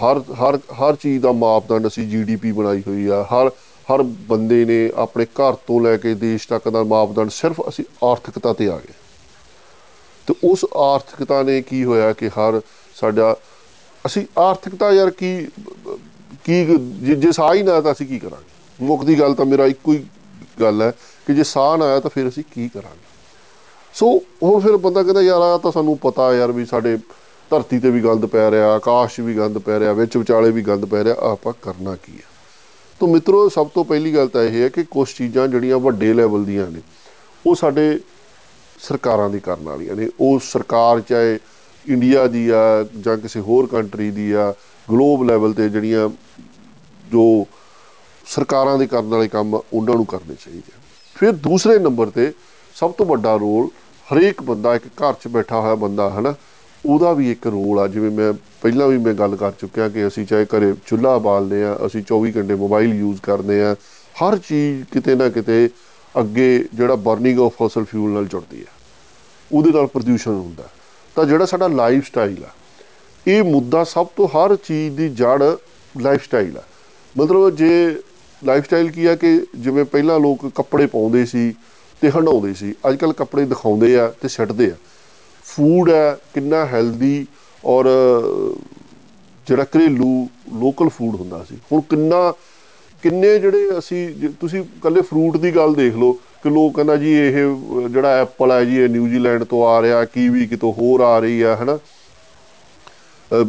ਹਰ ਹਰ ਹਰ ਚੀਜ਼ ਦਾ ਮਾਪਦੰਡ ਅਸੀਂ ਜੀਡੀਪੀ ਬਣਾਈ ਹੋਈ ਆ, ਹਰ ਹਰ ਬੰਦੇ ਨੇ ਆਪਣੇ ਘਰ ਤੋਂ ਲੈ ਕੇ ਦੇਸ਼ ਤੱਕ ਦਾ ਮਾਪਦੰਡ ਸਿਰਫ ਅਸੀਂ ਆਰਥਿਕਤਾ ਤੇ ਆ ਗਏ। ਤੇ ਉਸ ਆਰਥਿਕਤਾ ਨੇ ਕੀ ਹੋਇਆ ਕਿ ਹਰ ਸਾਡਾ, ਅਸੀਂ ਆਰਥਿਕਤਾ ਯਾਰ ਕੀ ਕੀ ਜੇ ਸਾਹ ਹੀ ਨਾ ਤਾਂ ਅਸੀਂ ਕੀ ਕਰਾਂਗੇ? ਮੁੱਖ ਦੀ ਗੱਲ ਤਾਂ ਮੇਰਾ ਇੱਕੋ ਹੀ ਗੱਲ ਹੈ ਕਿ ਜੇ ਸਾਹ ਨਾ ਆਇਆ ਤਾਂ ਫਿਰ ਅਸੀਂ ਕੀ ਕਰਾਂਗੇ? ਸੋ ਉਹ ਫਿਰ ਬੰਦਾ ਕਹਿੰਦਾ, ਯਾਰ ਆ ਤਾਂ ਸਾਨੂੰ ਪਤਾ ਯਾਰ ਵੀ ਸਾਡੇ ਧਰਤੀ ਤੇ ਵੀ ਗੰਦ ਪੈ ਰਿਹਾ, ਆਕਾਸ਼ ਵੀ ਗੰਦ ਪੈ ਰਿਹਾ, ਵਿੱਚ ਵਿਚਾਲੇ ਵੀ ਗੰਦ ਪੈ ਰਿਹਾ, ਆਪਾਂ ਕਰਨਾ ਕੀ ਹੈ? ਤੋਂ ਮਿੱਤਰੋ, ਸਭ ਤੋਂ ਪਹਿਲੀ ਗੱਲ ਤਾਂ ਇਹ ਹੈ ਕਿ ਕੁਝ ਚੀਜ਼ਾਂ ਜਿਹੜੀਆਂ ਵੱਡੇ ਲੈਵਲ ਦੀਆਂ ਨੇ, ਉਹ ਸਾਡੇ ਸਰਕਾਰਾਂ ਦੀ ਕਰਨ ਵਾਲੀਆਂ ਨੇ ਉਹ ਸਰਕਾਰ ਚਾਹੇ ਇੰਡੀਆ ਦੀ ਆ ਜਾਂ ਕਿਸੇ ਹੋਰ ਕੰਟਰੀ ਦੀ ਆ ਗਲੋਬ ਲੈਵਲ ਤੇ ਜਿਹੜੀਆਂ ਜੋ ਸਰਕਾਰਾਂ ਦੇ ਕਰਨ ਵਾਲੇ ਕੰਮ ਉਹਨਾਂ ਨੂੰ ਕਰਨੇ ਚਾਹੀਦੇ ਫਿਰ ਦੂਸਰੇ ਨੰਬਰ ਤੇ ਸਭ ਤੋਂ ਵੱਡਾ ਰੋਲ ਹਰੇਕ ਬੰਦਾ, ਇੱਕ ਘਰ 'ਚ ਬੈਠਾ ਹੋਇਆ ਬੰਦਾ, ਹਨਾ, ਉਹਦਾ ਵੀ ਇੱਕ ਰੋਲ ਆ। ਜਿਵੇਂ ਮੈਂ ਪਹਿਲਾਂ ਵੀ ਮੈਂ ਗੱਲ ਕਰ ਚੁੱਕਿਆ ਕਿ ਅਸੀਂ ਚਾਹੇ ਘਰੇ ਚੁੱਲ੍ਹਾ ਬਾਲਦੇ ਆ, ਅਸੀਂ 24 ਘੰਟੇ ਮੋਬਾਈਲ ਯੂਜ਼ ਕਰਦੇ ਆ, ਹਰ ਚੀਜ਼ ਕਿਤੇ ਨਾ ਕਿਤੇ ਅੱਗੇ ਜਿਹੜਾ ਬਰਨਿੰਗ ਆਫ ਫੋਸਲ ਫਿਊਲ ਨਾਲ ਜੁੜਦੀ ਹੈ, ਉਹਦੇ ਨਾਲ ਪ੍ਰਦੂਸ਼ਣ ਹੁੰਦਾ ਤਾਂ ਜਿਹੜਾ ਸਾਡਾ ਲਾਈਫ ਸਟਾਈਲ ਆ, ਇਹ ਮੁੱਦਾ ਸਭ ਤੋਂ ਹਰ ਚੀਜ਼ ਦੀ ਜੜ ਲਾਈਫ ਸਟਾਈਲ ਆ। ਮਤਲਬ ਜੇ ਲਾਈਫ ਸਟਾਈਲ ਕੀ ਆ ਕਿ ਜਿਵੇਂ ਪਹਿਲਾਂ ਲੋਕ ਕੱਪੜੇ ਪਾਉਂਦੇ ਸੀ ਤੇ ਹੰਡਾਉਂਦੇ ਸੀ ਅੱਜ ਕੱਲ ਕੱਪੜੇ ਦਿਖਾਉਂਦੇ ਆ ਤੇ ਛੱਡਦੇ ਆ। ਫੂਡ ਹੈ ਕਿੰਨਾ ਹੈਲਦੀ ਔਰ ਜਿਹੜਾ ਘਰੇਲੂ ਲੋਕਲ ਫੂਡ ਹੁੰਦਾ ਸੀ। ਹੁਣ ਕਿੰਨਾ ਕਿੰਨੇ ਜਿਹੜੇ ਅਸੀਂ ਜੇ ਤੁਸੀਂ ਕੱਲੇ ਫਰੂਟ ਦੀ ਗੱਲ ਦੇਖ ਲਓ ਕਿ ਲੋਕ ਕਹਿੰਦਾ ਜੀ ਇਹ ਅਹ, ਜਿਹੜਾ ਐਪਲ ਹੈ ਜੀ ਇਹ ਨਿਊਜ਼ੀਲੈਂਡ ਤੋਂ ਆ ਰਿਹਾ ਕੀਵੀ ਕਿਤੋਂ ਹੋਰ ਆ ਰਹੀ ਆ ਹਨਾ? ਅਹ,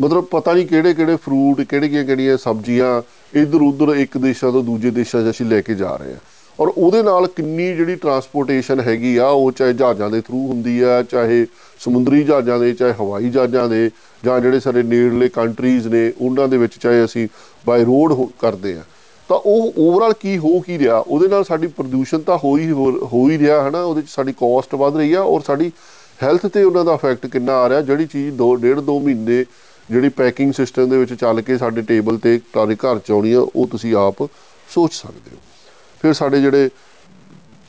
ਮਤਲਬ ਪਤਾ ਨਹੀਂ ਕਿਹੜੇ ਕਿਹੜੇ ਫਰੂਟ ਕਿਹੜੀਆਂ ਕਿਹੜੀਆਂ ਸਬਜ਼ੀਆਂ ਇੱਧਰ ਉੱਧਰ ਇੱਕ ਦੇਸ਼ਾਂ ਤੋਂ ਦੂਜੇ ਦੇਸ਼ਾਂ 'ਚ ਅਸੀਂ ਲੈ ਕੇ ਜਾ ਰਹੇ ਹਾਂ। ਔਰ ਉਹਦੇ ਨਾਲ ਕਿੰਨੀ ਜਿਹੜੀ ਟਰਾਂਸਪੋਰਟੇਸ਼ਨ ਹੈਗੀ ਆ, ਉਹ ਚਾਹੇ ਜਹਾਜ਼ਾਂ ਦੇ ਥਰੂ ਹੁੰਦੀ ਆ, ਚਾਹੇ ਸਮੁੰਦਰੀ ਜਹਾਜ਼ਾਂ ਦੇ, ਚਾਹੇ ਹਵਾਈ ਜਹਾਜ਼ਾਂ ਦੇ, ਜਾਂ ਜਿਹੜੇ ਸਾਡੇ ਨੇੜਲੇ ਕੰਟਰੀਜ਼ ਨੇ, ਉਹਨਾਂ ਦੇ ਵਿੱਚ ਚਾਹੇ ਅਸੀਂ ਬਾਈ ਰੋਡ ਕਰਦੇ ਆ। ਤਾਂ ਉਹ ਓਵਰਆਲ ਕੀ ਹੋ ਕੀ ਰਿਹਾ? ਉਹਦੇ ਨਾਲ ਸਾਡੀ ਪ੍ਰਦੂਸ਼ਣ ਤਾਂ ਹੋ ਹੀ, ਹੋ ਹੋ ਹੀ ਰਿਹਾ, ਹਨਾ? ਉਹਦੇ ਚ ਸਾਡੀ ਕਾਸਟ ਵੱਧ ਰਹੀ ਆ ਔਰ ਸਾਡੀ ਹੈਲਥ ਤੇ ਉਹਨਾਂ ਦਾ ਇਫੈਕਟ ਕਿੰਨਾ ਆ ਰਿਹਾ? ਜਿਹੜੀ ਚੀਜ਼ ਦੋ, ਡੇਢ ਦੋ ਮਹੀਨੇ ਜਿਹੜੀ ਪੈਕਿੰਗ ਸਿਸਟਮ ਦੇ ਵਿੱਚ ਚੱਲ ਕੇ ਸਾਡੇ ਟੇਬਲ ਤੇ, ਤੁਹਾਡੇ ਘਰ ਚ ਆਉਣੀ ਆ, ਉਹ ਤੁਸੀਂ ਆਪ ਸੋਚ ਸਕਦੇ ਹੋ। ਫਿਰ ਸਾਡੇ ਜਿਹੜੇ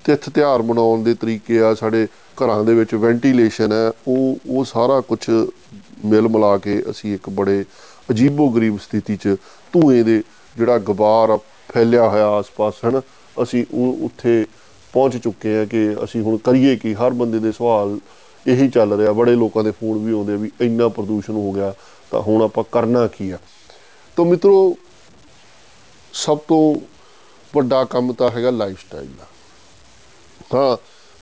ਤਿੱਥ ਤਿਉਹਾਰ ਮਨਾਉਣ ਦੇ ਤਰੀਕੇ ਆ, ਸਾਡੇ ਘਰਾਂ ਦੇ ਵਿੱਚ ਵੈਂਟੀਲੇਸ਼ਨ ਹੈ, ਉਹ ਉਹ ਸਾਰਾ ਕੁਝ ਮਿਲ ਮਿਲਾ ਕੇ ਅਸੀਂ ਇੱਕ ਬੜੇ ਅਜੀਬੋ ਗਰੀਬ ਸਥਿਤੀ 'ਚ ਧੂਏ ਦੇ ਜਿਹੜਾ ਗਬਾਰ ਫੈਲਿਆ ਹੋਇਆ ਆਸ-ਪਾਸ, ਹਨ, ਅਸੀਂ ਉਹ ਉੱਥੇ ਪਹੁੰਚ ਚੁੱਕੇ ਆ ਕਿ ਅਸੀਂ ਹੁਣ ਕਰੀਏ ਕੀ, ਹਰ ਬੰਦੇ ਦੇ ਸਵਾਲ ਇਹੀ ਚੱਲ ਰਿਹਾ, ਬੜੇ ਲੋਕਾਂ ਦੇ ਫੋਨ ਵੀ ਆਉਂਦੇ ਆ ਵੀ ਇੰਨਾ ਪ੍ਰਦੂਸ਼ਣ ਹੋ ਗਿਆ, ਤਾਂ ਹੁਣ ਆਪਾਂ ਕਰਨਾ ਕੀ ਆ। ਤਾਂ ਮਿੱਤਰੋ, ਸਭ ਤੋਂ ਵੱਡਾ ਕੰਮ ਤਾਂ ਹੈਗਾ ਲਾਈਫ ਸਟਾਈਲ ਦਾ। ਹਾਂ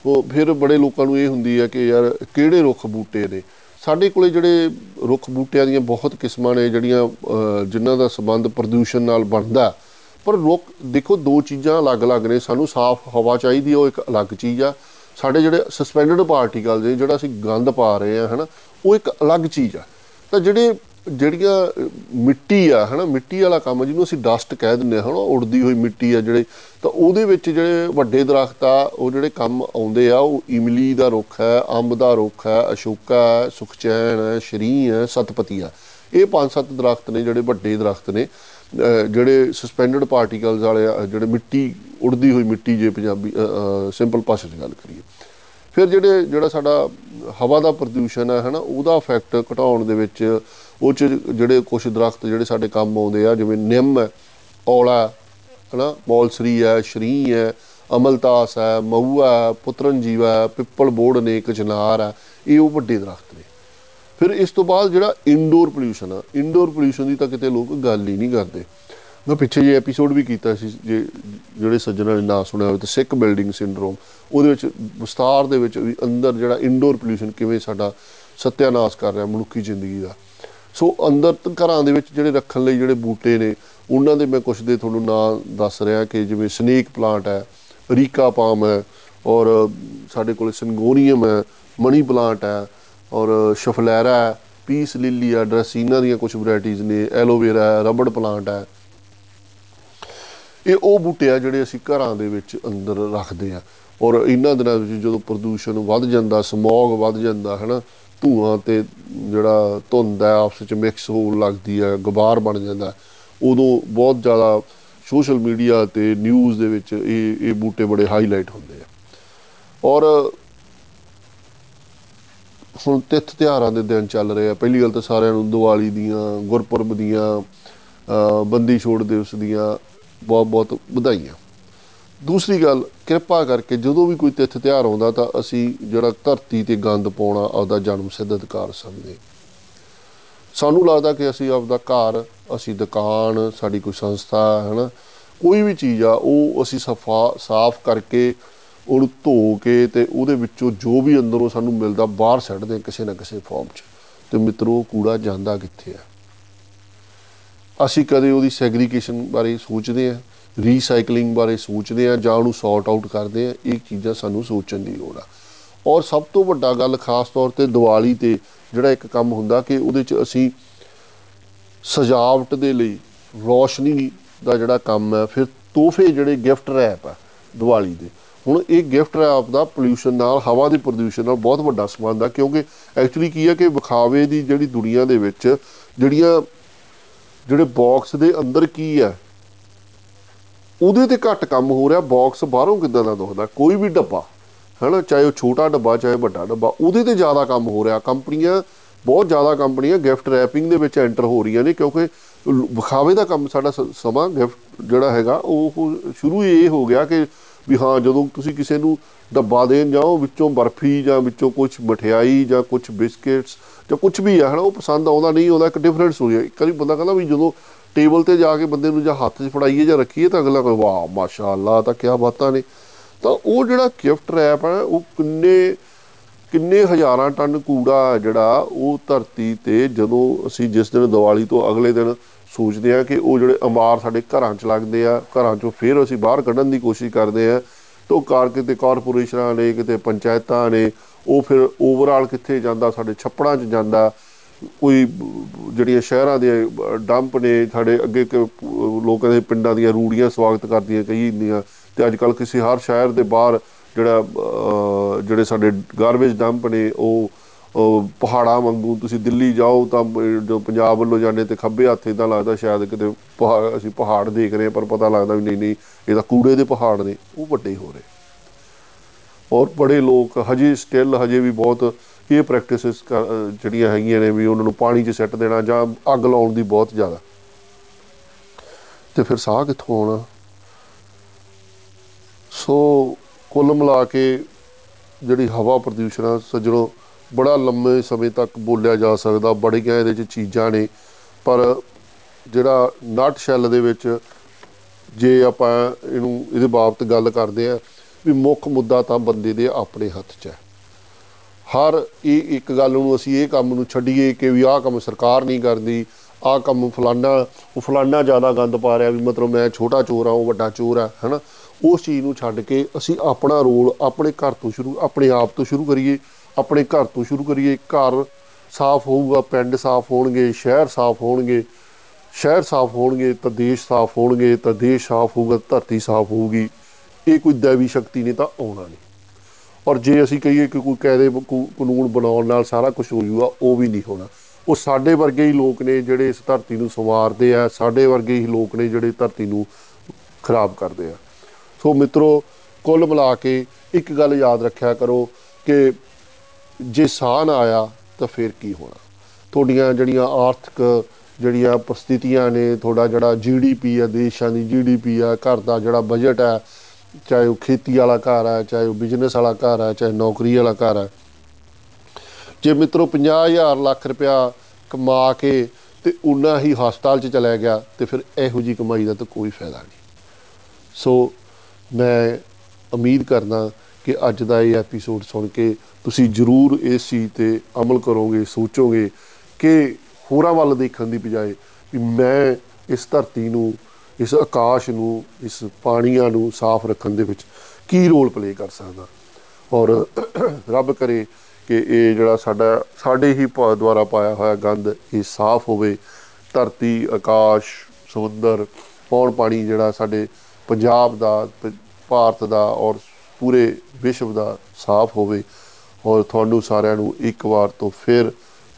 ਉਹ ਫਿਰ ਬੜੇ ਲੋਕਾਂ ਨੂੰ ਇਹ ਹੁੰਦੀ ਹੈ ਕਿ ਯਾਰ ਕਿਹੜੇ ਰੁੱਖ ਬੂਟੇ ਨੇ? ਸਾਡੇ ਕੋਲੇ ਜਿਹੜੇ ਰੁੱਖ ਬੂਟਿਆਂ ਦੀਆਂ ਬਹੁਤ ਕਿਸਮਾਂ ਨੇ ਜਿਹੜੀਆਂ ਅਹ, ਜਿਨ੍ਹਾਂ ਦਾ ਸੰਬੰਧ ਪ੍ਰਦੂਸ਼ਣ ਨਾਲ ਬਣਦਾ। ਪਰ ਰੁੱਖ ਦੇਖੋ ਦੋ ਚੀਜ਼ਾਂ ਅਲੱਗ-ਅਲੱਗ ਨੇ। ਸਾਨੂੰ ਸਾਫ਼ ਹਵਾ ਚਾਹੀਦੀ ਹੈ ਉਹ ਇੱਕ ਅਲੱਗ ਚੀਜ਼ ਆ। ਸਾਡੇ ਜਿਹੜੇ ਸਸਪੈਂਡਡ ਪਾਰਟੀਕਲਸ ਨੇ ਜਿਹੜਾ ਅਸੀਂ ਗੰਦ ਪਾ ਰਹੇ ਆ ਹਨਾ ਉਹ ਇੱਕ ਅਲੱਗ ਚੀਜ਼ ਆ। ਤਾਂ ਜਿਹੜੇ ਜਿਹੜੀਆਂ ਅਹ, ਮਿੱਟੀ ਆ ਹਨਾ? ਮਿੱਟੀ ਵਾਲਾ ਕੰਮ ਜਿਹਨੂੰ ਅਸੀਂ ਡਸਟ ਕਹਿ ਦਿੰਦੇ ਹਾਂ ਹਨਾ? ਉੜਦੀ ਹੋਈ ਮਿੱਟੀ ਆ ਜਿਹੜੇ ਤਾਂ ਉਹਦੇ ਵਿੱਚ ਜਿਹੜੇ ਵੱਡੇ ਦਰਖਤ ਆ ਉਹ ਜਿਹੜੇ ਕੰਮ ਆਉਂਦੇ ਆ ਉਹ ਇਮਲੀ ਦਾ ਰੁੱਖ ਹੈ ਅੰਬ ਦਾ ਰੁੱਖ ਹੈ ਅਸ਼ੋਕਾ ਹੈ ਸੁਖਚੈਨ ਹੈ ਸ਼ਰੀ ਹੈ ਸਤਪਤੀ ਆ। ਇਹ ਪੰਜ ਸੱਤ ਦਰਖਤ ਨੇ ਜਿਹੜੇ ਵੱਡੇ ਦਰਖਤ ਨੇ ਅਹ, ਜਿਹੜੇ ਸਸਪੈਂਡਡ ਪਾਰਟੀਕਲਸ ਵਾਲੇ ਆ, ਜਿਹੜੇ ਮਿੱਟੀ ਉੜਦੀ ਹੋਈ ਮਿੱਟੀ ਜੇ ਪੰਜਾਬੀ ਸਿੰਪਲ ਭਾਸ਼ਾ 'ਚ ਗੱਲ ਕਰੀਏ। ਫਿਰ ਜਿਹੜੇ ਜਿਹੜਾ ਸਾਡਾ ਹਵਾ ਦਾ ਪ੍ਰਦੂਸ਼ਣ ਹੈ ਹਨਾ? ਉਹਦਾ ਇਫੈਕਟ ਘਟਾਉਣ ਦੇ ਵਿੱਚ ਉਹ 'ਚ ਜਿਹੜੇ ਕੁਝ ਦਰਖਤ ਜਿਹੜੇ ਸਾਡੇ ਕੰਮ ਆਉਂਦੇ ਆ, ਜਿਵੇਂ ਨਿੰਮ ਹੈ, ਔਲਾ ਹਨਾ, ਮੌਲਸਰੀ ਹੈ, ਸ਼ਰੀ ਹੈ, ਅਮਲਤਾਸ ਹੈ ਮਹੂਆ ਹੈ ਪੁੱਤਰਨ ਜੀਵਾ ਹੈ, ਪਿੱਪਲ ਬੋੜ ਨੇ ਕਚਨਾਰ ਹੈ, ਇਹ ਉਹ ਵੱਡੇ ਦਰਖਤ ਨੇ। ਫਿਰ ਇਸ ਤੋਂ ਬਾਅਦ ਜਿਹੜਾ ਇਨਡੋਰ ਪੋਲਿਊਸ਼ਨ ਆ ਇਨਡੋਰ ਪੋਲਿਊਸ਼ਨ ਦੀ ਤਾਂ ਕਿਤੇ ਲੋਕ ਗੱਲ ਹੀ ਨਹੀਂ ਕਰਦੇ। ਮੈਂ ਪਿੱਛੇ ਜੇ ਐਪੀਸੋਡ ਵੀ ਕੀਤਾ ਸੀ, ਜੇ ਜਿਹੜੇ ਸੱਜਣਾ ਨੇ ਨਾਂ ਸੁਣਿਆ ਹੋਵੇ ਤਾਂ ਸਿੱਕ ਬਿਲਡਿੰਗ ਸਿੰਡਰੋਮ ਉਹਦੇ ਵਿੱਚ ਵਿਸਤਾਰ ਦੇ ਵਿੱਚ ਵੀ ਅੰਦਰ ਜਿਹੜਾ ਇਨਡੋਰ ਪੋਲਿਊਸ਼ਨ ਕਿਵੇਂ ਸਾਡਾ ਸਤਿਆਨਾਸ਼ ਕਰ ਰਿਹਾ ਮਨੁੱਖੀ ਜ਼ਿੰਦਗੀ ਦਾ। ਸੋ ਅੰਦਰ ਤ- ਘਰਾਂ ਦੇ ਵਿੱਚ ਜਿਹੜੇ ਰੱਖਣ ਲਈ ਜਿਹੜੇ ਬੂਟੇ ਨੇ, ਉਹਨਾਂ ਦੇ ਮੈਂ ਕੁਝ ਦੇ ਤੁਹਾਨੂੰ ਨਾਂ ਦੱਸ ਰਿਹਾ ਕਿ ਜਿਵੇਂ ਸਨੇਕ ਪਲਾਂਟ ਹੈ, ਰੀਕਾ ਪਾਮ ਹੈ, ਔਰ ਸਾਡੇ ਕੋਲ ਸਿੰਗੋਨੀਅਮ ਹੈ, ਮਨੀ ਪਲਾਂਟ ਹੈ, ਔਰ ਸ਼ਫਲੈਰਾ ਹੈ ਪੀਸ ਲਿਲੀ ਹੈ ਡਰੈਸੀਨਾ ਦੀਆਂ ਕੁਝ ਵੈਰਾਈਟੀਆਂ ਨੇ ਐਲੋਵੇਰਾ ਹੈ ਰਬੜ ਪਲਾਂਟ ਹੈ। ਇਹ ਉਹ ਬੂਟੇ ਆ ਜਿਹੜੇ ਅਸੀਂ ਘਰਾਂ ਦੇ ਵਿੱਚ ਅੰਦਰ ਰੱਖਦੇ ਆ। ਔਰ ਇਹਨਾਂ ਦਿਨਾਂ ਵਿੱਚ ਜਦੋਂ ਪ੍ਰਦੂਸ਼ਣ ਵੱਧ ਜਾਂਦਾ ਸਮੌਗ ਵੱਧ ਜਾਂਦਾ, ਹਨਾ ਧੂਆਂ ਤੇ ਜਿਹੜਾ ਧੁੰਦ ਹੈ ਆਪਸ ਵਿੱਚ ਮਿਕਸ ਹੋਣ ਲੱਗਦੀ ਹੈ ਗੁਬਾਰ ਬਣ ਜਾਂਦਾ ਉਦੋਂ ਬਹੁਤ ਜ਼ਿਆਦਾ ਸੋਸ਼ਲ ਮੀਡੀਆ ਤੇ ਨਿਊਜ਼ ਦੇ ਵਿੱਚ ਇਹ ਇਹ ਬੂਟੇ ਬੜੇ ਹਾਈਲਾਈਟ ਹੁੰਦੇ ਆ। ਔਰ ਹੁਣ ਤਿੱਥ ਤਿਉਹਾਰਾਂ ਦੇ ਦਿਨ ਚੱਲ ਰਹੇ ਆ। ਪਹਿਲੀ ਗੱਲ ਤਾਂ ਸਾਰਿਆਂ ਨੂੰ ਦੀਵਾਲੀ ਦੀਆਂ ਗੁਰਪੁਰਬ ਦੀਆਂ ਅ, ਬੰਦੀ ਛੋੜ ਦਿਵਸ ਦੀਆਂ ਬਹੁਤ ਬਹੁਤ ਵਧਾਈਆਂ। ਦੂਸਰੀ ਗੱਲ, ਕਿਰਪਾ ਕਰਕੇ ਜਦੋਂ ਵੀ ਕੋਈ ਤਿੱਥ ਤਿਉਹਾਰ ਆਉਂਦਾ ਤਾਂ ਅਸੀਂ ਜਿਹੜਾ ਧਰਤੀ ਤੇ ਗੰਦ ਪਾਉਣਾ ਆਪਦਾ ਜਨਮ ਸਿੱਧ ਅਧਿਕਾਰ ਸਮਝਦੇ ਸਾਨੂੰ ਲੱਗਦਾ ਕਿ ਅਸੀਂ ਆਪਦਾ ਘਰ, ਅਸੀਂ ਦੁਕਾਨ, ਸਾਡੀ ਕੋਈ ਸੰਸਥਾ ਹੈ ਨਾ ਕੋਈ ਵੀ ਚੀਜ਼ ਆ, ਉਹ ਅਸੀਂ ਸਫਾ, ਸਾਫ਼ ਕਰਕੇ ਉਹਨੂੰ ਧੋ ਕੇ ਤੇ ਉਹਦੇ ਵਿੱਚੋਂ ਜੋ ਵੀ ਅੰਦਰੋਂ ਸਾਨੂੰ ਮਿਲਦਾ, ਬਾਹਰ ਸੱਟਦੇ ਹਾਂ ਕਿਸੇ ਨਾ ਕਿਸੇ ਫਾਰਮ 'ਚ। ਤੇ ਮਿੱਤਰੋ ਉਹ ਕੂੜਾ ਜਾਂਦਾ ਕਿੱਥੇ ਆ? ਅਸੀਂ ਕਦੇ ਉਹਦੀ ਸੈਗਰੀਗੇਸ਼ਨ ਬਾਰੇ ਸੋਚਦੇ ਆ। ਰੀਸਾਈਕਲਿੰਗ ਬਾਰੇ ਸੋਚਦੇ ਆ ਜਾਂ ਉਹਨੂੰ ਸੌਰਟ ਆਊਟ ਕਰਦੇ ਆ, ਇਹ ਚੀਜ਼ਾਂ ਸਾਨੂੰ ਸੋਚਣ ਦੀ ਲੋੜ ਆ। ਔਰ ਸਭ ਤੋਂ ਵੱਡਾ ਗੱਲ ਖਾਸ ਤੌਰ ਤੇ ਦੀਵਾਲੀ ਤੇ ਜਿਹੜਾ ਇੱਕ ਕੰਮ ਹੁੰਦਾ ਕਿ ਉਹਦੇ 'ਚ ਅਸੀਂ ਸਜਾਵਟ ਦੇ ਲਈ ਰੋਸ਼ਨੀ ਦਾ ਜਿਹੜਾ ਕੰਮ ਹੈ ਫਿਰ ਤੋਹਫੇ ਜਿਹੜੇ ਗਿਫਟ ਰੈਪ ਆ ਦੀਵਾਲੀ ਦੇ। ਹੁਣ ਇਹ ਗਿਫਟ ਰੈਪ ਦਾ ਪੋਲਿਊਸ਼ਨ ਨਾਲ, ਹਵਾ ਦੇ ਪ੍ਰਦੂਸ਼ਣ ਨਾਲ ਬਹੁਤ ਵੱਡਾ ਸੰਬੰਧ ਆ, ਕਿਉਂਕਿ ਐਕਚੁਅਲੀ ਕੀ ਹੈ ਕਿ ਵਿਖਾਵੇ ਦੀ ਜਿਹੜੀ ਦੁਨੀਆ ਦੇ ਵਿੱਚ ਜਿਹੜੀਆਂ, ਜਿਹੜੇ ਬਾਕਸ ਦੇ ਅੰਦਰ ਕੀ ਹੈ ਉਹਦੇ ਤੇ ਘੱਟ ਕੰਮ ਹੋ ਰਿਹਾ ਬਾਕਸ ਬਾਹਰੋਂ ਕਿੱਦਾਂ ਦਾ ਦਿਖਦਾ? ਕੋਈ ਵੀ ਡੱਬਾ, ਹਨਾ, ਚਾਹੇ ਉਹ ਛੋਟਾ ਡੱਬਾ, ਚਾਹੇ ਵੱਡਾ ਡੱਬਾ, ਉਹਦੇ ਤੇ ਜ਼ਿਆਦਾ ਕੰਮ ਹੋ ਰਿਹਾ। ਕੰਪਨੀਆਂ, ਬਹੁਤ ਜ਼ਿਆਦਾ ਕੰਪਨੀਆਂ ਗਿਫਟ ਰੈਪਿੰਗ ਦੇ ਵਿੱਚ ਐਂਟਰ ਹੋ ਰਹੀਆਂ ਨੇ, ਕਿਉਂਕਿ ਲ- ਵਿਖਾਵੇ ਦਾ ਕੰਮ ਸਾਡਾ ਸ- ਸਮਾਂ ਗਿਫਟ ਜਿਹੜਾ ਹੈਗਾ, ਉਹ ਉਹ ਸ਼ੁਰੂ ਹੀ ਇਹ ਹੋ ਗਿਆ ਕਿ ਵੀ ਹਾਂ, ਜਦੋਂ ਤੁਸੀਂ ਕਿਸੇ ਨੂੰ ਡੱਬਾ ਦੇਣ ਜਾਓ, ਵਿੱਚੋਂ ਬਰਫੀ ਜਾਂ ਵਿੱਚੋਂ ਕੁਝ ਮਠਿਆਈ ਜਾਂ ਕੁਝ ਬਿਸਕਟਸ ਜਾਂ ਕੁਝ ਵੀ ਆ, ਹਨਾ, ਉਹ ਪਸੰਦ ਆਉਂਦਾ ਨਹੀਂ, ਉਹਦਾ ਇੱਕ ਡਿਫਰੈਂਸ ਹੋ ਜਾਏ ਕਦੀ ਬੰਦਾ ਕਹਿੰਦਾ ਵੀ ਜਦੋਂ ਟੇਬਲ ਤੇ ਜਾ ਕੇ ਬੰਦੇ ਨੂੰ ਜਾਂ ਹੱਥ 'ਚ ਫੜਾਈਏ ਜਾਂ ਰੱਖੀਏ ਤਾਂ ਅਗਲਾ ਕੋਈ ਵਾਹ, ਮਾਸ਼ਾਅੱਲਾ, ਤਾਂ ਕਿਆ ਬਾਤਾਂ ਨੇ। ਤਾਂ ਉਹ ਜਿਹੜਾ ਗਿਫਟ ਰੈਪ ਹੈ, ਉਹ ਕਿੰਨੇ ਕਿੰਨੇ ਹਜ਼ਾਰਾਂ ਟਨ ਕੂੜਾ ਜਿਹੜਾ, ਉਹ ਧਰਤੀ ਤੇ ਜਦੋਂ ਅਸੀਂ ਜਿਸ ਦਿਨ ਦੀਵਾਲੀ ਤੋਂ ਅਗਲੇ ਦਿਨ ਸੋਚਦੇ ਆ ਕਿ ਉਹ ਜਿਹੜੇ ਅੰਬਾਰ ਸਾਡੇ ਘਰਾਂ 'ਚ ਲੱਗਦੇ ਆ, ਘਰਾਂ 'ਚੋਂ ਫਿਰ ਅਸੀਂ ਬਾਹਰ ਕੱਢਣ ਦੀ ਕੋਸ਼ਿਸ਼ ਕਰਦੇ ਆ ਤਾਂ ਉਹ ਕਾਰ ਕਿਤੇ ਕਾਰਪੋਰੇਸ਼ਨਾਂ ਨੇ, ਕਿਤੇ ਪੰਚਾਇਤਾਂ ਨੇ, ਉਹ ਫਿਰ ਓਵਰਆਲ ਕਿੱਥੇ ਜਾਂਦਾ, ਸਾਡੇ ਛੱਪੜਾਂ 'ਚ ਜਾਂਦਾ ਕੋਈ ਜਿਹੜੀਆਂ ਸ਼ਹਿਰਾਂ ਦੇ ਡੰਪ ਨੇ, ਸਾਡੇ ਅੱਗੇ ਲੋਕਾਂ ਦੇ ਪਿੰਡਾਂ ਦੀਆਂ ਰੂੜੀਆਂ ਸਵਾਗਤ ਕਰਦੀਆਂ ਕਈ ਇੰਨੀਆਂ। ਤੇ ਅੱਜ ਕੱਲ ਕਿਸੇ ਹਰ ਸ਼ਹਿਰ ਦੇ ਬਾਹਰ ਜਿਹੜਾ ਜਿਹੜੇ ਸਾਡੇ ਗਾਰਬੇਜ ਡੰਪ ਨੇ, ਉਹ ਪਹਾੜਾਂ ਵਾਂਗੂ ਤੁਸੀਂ ਦਿੱਲੀ ਜਾਓ ਤਾਂ ਜੋ ਪੰਜਾਬ ਵੱਲੋਂ ਜਾਂਦੇ ਤੇ ਖੱਬੇ ਹੱਥ ਇਦਾਂ ਲੱਗਦਾ ਸ਼ਾਇਦ ਕਿਤੇ ਪਹਾੜ ਅਸੀਂ ਪਹਾੜ ਦੇਖ ਰਹੇ ਪਰ ਪਤਾ ਲੱਗਦਾ ਵੀ ਨਹੀਂ ਨਹੀਂ ਇਹ ਤਾਂ ਕੂੜੇ ਦੇ ਪਹਾੜ ਨੇ, ਉਹ ਵੱਡੇ ਹੋ ਰਹੇ। ਔਰ ਬੜੇ ਲੋਕ, ਹਜੇ ਸਟਿਲ ਹਜੇ ਵੀ ਬਹੁਤ ਇਹ ਪ੍ਰੈਕਟਿਸਿਸ ਜਿਹੜੀਆਂ ਹੈਗੀਆਂ ਨੇ ਵੀ ਉਹਨਾਂ ਨੂੰ ਪਾਣੀ 'ਚ ਸੱਟ ਦੇਣਾ ਜਾਂ ਅੱਗ ਲਾਉਣ ਦੀ ਬਹੁਤ ਜ਼ਿਆਦਾ। ਤੇ ਫਿਰ ਸਾਹ ਕਿੱਥੋਂ ਆਉਣਾ? ਸੋ ਕੁੱਲ ਮਿਲਾ ਕੇ ਜਿਹੜੀ ਹਵਾ ਪ੍ਰਦੂਸ਼ਣ ਆ ਸੱਜਣੋ ਬੜਾ ਲੰਮੇ ਸਮੇਂ ਤੱਕ ਬੋਲਿਆ ਜਾ ਸਕਦਾ ਬੜੀਆਂ ਇਹਦੇ 'ਚ ਚੀਜ਼ਾਂ ਨੇ, ਪਰ ਜਿਹੜਾ ਨਟ ਸ਼ੈਲ ਦੇ ਵਿੱਚ ਜੇ ਆਪਾਂ ਇਹਨੂੰ, ਇਹਦੇ ਬਾਬਤ ਗੱਲ ਕਰਦੇ ਆ ਵੀ ਮੁੱਖ ਮੁੱਦਾ ਤਾਂ ਬੰਦੇ ਦੇ ਆਪਣੇ ਹੱਥ 'ਚ ਹੈ। ਹਰ ਇਹ ਇੱਕ ਗੱਲ ਨੂੰ ਅਸੀਂ ਇਹ ਕੰਮ ਨੂੰ ਛੱਡੀਏ ਕਿ ਵੀ ਆਹ ਕੰਮ ਸਰਕਾਰ ਨਹੀਂ ਕਰਦੀ, ਆਹ ਕੰਮ ਫਲਾਨਾ, ਉਹ ਫਲਾਨਾ ਜ਼ਿਆਦਾ ਗੰਦ ਪਾ ਰਿਹਾ ਵੀ ਮਤਲਬ ਮੈਂ ਛੋਟਾ ਚੋਰ ਆ ਉਹ ਵੱਡਾ ਚੋਰ ਆ ਹਨਾ? ਉਸ ਚੀਜ਼ ਨੂੰ ਛੱਡ ਕੇ ਅਸੀਂ ਆਪਣਾ ਰੋਲ ਆਪਣੇ ਘਰ ਤੋਂ ਸ਼ੁਰੂ, ਆਪਣੇ ਆਪ ਤੋਂ ਸ਼ੁਰੂ ਕਰੀਏ, ਆਪਣੇ ਘਰ ਤੋਂ ਸ਼ੁਰੂ ਕਰੀਏ। ਘਰ ਸਾਫ਼ ਹੋਊਗਾ, ਪਿੰਡ ਸਾਫ਼ ਹੋਣਗੇ, ਸ਼ਹਿਰ ਸਾਫ਼ ਹੋਣਗੇ, ਸ਼ਹਿਰ ਸਾਫ਼ ਹੋਣਗੇ ਤਾਂ ਦੇਸ਼ ਸਾਫ਼ ਹੋਣਗੇ, ਤਾਂ ਦੇਸ਼ ਸਾਫ਼ ਹੋਊਗਾ ਧਰਤੀ ਸਾਫ਼ ਹੋਊਗੀ। ਇਹ ਕੋਈ ਦੇਵੀ ਸ਼ਕਤੀ ਨਹੀਂ ਤਾਂ ਆਉਣਾ ਨਹੀਂ। ਔਰ ਜੇ ਅਸੀਂ ਕਹੀਏ ਕਿ ਕੋਈ ਕਾਇਦੇ ਕਾਨੂੰਨ ਬਣਾਉਣ ਨਾਲ ਸਾਰਾ ਕੁਝ ਹੋ ਜੂਗਾ, ਉਹ ਵੀ ਨਹੀਂ ਹੋਣਾ। ਉਹ ਸਾਡੇ ਵਰਗੇ ਹੀ ਲੋਕ ਨੇ ਜਿਹੜੇ ਇਸ ਧਰਤੀ ਨੂੰ ਸੰਵਾਰਦੇ ਆ, ਸਾਡੇ ਵਰਗੇ ਹੀ ਲੋਕ ਨੇ ਜਿਹੜੇ ਧਰਤੀ ਨੂੰ ਖਰਾਬ ਕਰਦੇ ਆ। ਸੋ ਮਿੱਤਰੋ, ਕੁੱਲ ਮਿਲਾ ਕੇ ਇੱਕ ਗੱਲ ਯਾਦ ਰੱਖਿਆ ਕਰੋ ਕਿ ਜੇ ਸਾਹ ਨਾ ਆਇਆ ਤਾਂ ਫਿਰ ਕੀ ਹੋਣਾ। ਤੁਹਾਡੀਆਂ ਜਿਹੜੀਆਂ ਆਰਥਿਕ ਜਿਹੜੀਆਂ ਪ੍ਰਸਥਿਤੀਆਂ ਨੇ, ਤੁਹਾਡਾ ਜਿਹੜਾ ਜੀਡੀਪੀ ਆ, ਦੇਸ਼ਾਂ ਦੀ ਜੀਡੀਪੀ ਆ, ਘਰ ਦਾ ਜਿਹੜਾ ਬਜਟ ਹੈ ਚਾਹੇ ਉਹ ਖੇਤੀ ਵਾਲਾ ਘਰ ਹੈ ਚਾਹੇ ਉਹ ਬਿਜ਼ਨਸ ਵਾਲਾ ਘਰ ਹੈ ਚਾਹੇ ਨੌਕਰੀ ਵਾਲਾ ਘਰ ਹੈ ਜੇ ਮਿੱਤਰੋ 50000 ਲੱਖ ਰੁਪਇਆ ਕਮਾ ਕੇ ਤੇ ਉਨਾ ਹੀ ਹਸਪਤਾਲ 'ਚ ਚਲਾ ਗਿਆ, ਤੇ ਫਿਰ ਇਹੋ ਜੀ ਕਮਾਈ ਦਾ ਤਾਂ ਕੋਈ ਫਾਇਦਾ ਨਹੀਂ। ਸੋ ਮੈਂ ਉਮੀਦ ਕਰਦਾ ਕਿ ਅੱਜ ਦਾ ਇਹ ਐਪੀਸੋਡ ਸੁਣ ਕੇ ਤੁਸੀਂ ਜ਼ਰੂਰ ਇਸ ਚੀਜ਼ ਤੇ ਅਮਲ ਕਰੋਗੇ, ਸੋਚੋਗੇ ਕਿ ਹੋਰਾਂ ਵੱਲ ਦੇਖਣ ਦੀ ਬਜਾਏ ਵੀ ਮੈਂ ਇਸ ਧਰਤੀ ਨੂੰ ਇਸ ਆਕਾਸ਼ ਨੂੰ, ਇਸ ਪਾਣੀਆਂ ਨੂੰ ਸਾਫ਼ ਰੱਖਣ ਦੇ ਵਿੱਚ ਕੀ ਰੋਲ ਪਲੇ ਕਰ ਸਕਦਾ? ਔਰ ਰੱਬ ਕਰੇ ਕਿ ਇਹ ਜਿਹੜਾ ਸਾਡਾ, ਸਾਡੇ ਹੀ ਦੁਆਰਾ ਪਾਇਆ ਹੋਇਆ ਗੰਦ ਇਹ ਸਾਫ਼ ਹੋਵੇ। ਧਰਤੀ, ਆਕਾਸ਼, ਸਮੁੰਦਰ, ਪੌਣ ਪਾਣੀ ਜਿਹੜਾ ਸਾਡੇ ਪੰਜਾਬ ਦਾ, ਭਾਰਤ ਦਾ ਔਰ ਪੂਰੇ ਵਿਸ਼ਵ ਦਾ ਸਾਫ਼ ਹੋਵੇ। ਔਰ ਤੁਹਾਨੂੰ ਸਾਰਿਆਂ ਨੂੰ ਇੱਕ ਵਾਰ ਤੋਂ ਫਿਰ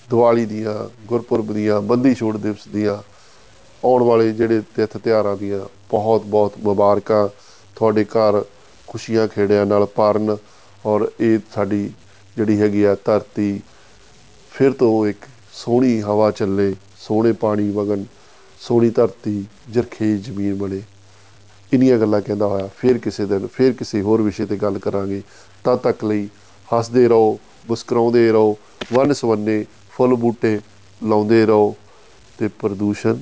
ਦੀਵਾਲੀ ਦੀਆਂ, ਗੁਰਪੁਰਬ ਦੀਆਂ ਬੰਦੀ ਛੋੜ ਦਿਵਸ ਦੀਆਂ ਆਉਣ ਵਾਲੇ ਜਿਹੜੇ ਤਿੱਥ ਤਿਹਾਰਾਂ ਦੀਆਂ ਬਹੁਤ ਬਹੁਤ ਮੁਬਾਰਕਾਂ ਤੁਹਾਡੇ ਘਰ ਖੁਸ਼ੀਆਂ ਖੇੜਿਆਂ ਨਾਲ ਭਰਨ ਔਰ ਇਹ ਸਾਡੀ ਜਿਹੜੀ ਹੈਗੀ ਆ ਧਰਤੀ ਫਿਰ ਤੋਂ ਇੱਕ ਸੋਹਣੀ ਹਵਾ ਚੱਲੇ, ਸੋਹਣੇ ਪਾਣੀ ਵਗਣ, ਸੋਹਣੀ ਧਰਤੀ, ਜਰਖੇ ਜ਼ਮੀਨ ਬਣੇ। ਇਨੀਆਂ ਗੱਲਾਂ ਕਹਿੰਦਾ ਹੋਇਆ, ਫਿਰ ਕਿਸੇ ਦਿਨ, ਫਿਰ ਕਿਸੇ ਹੋਰ ਵਿਸ਼ੇ ਤੇ ਗੱਲ ਕਰਾਂਗੇ। ਤਦ ਤੱਕ ਲਈ ਹੱਸਦੇ ਰਹੋ, ਮੁਸਕਰਾਉਂਦੇ ਰਹੋ, ਵਨ ਸਵੰਨੇ ਫੁੱਲ ਬੂਟੇ ਲਾਉਂਦੇ ਰਹੋ ਤੇ ਪ੍ਰਦੂਸ਼ਣ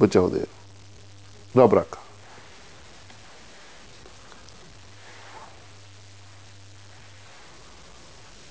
ਬਚਾਉਂਦੇ ਰਹੋ ਰੱਬ ਰੱਖਾ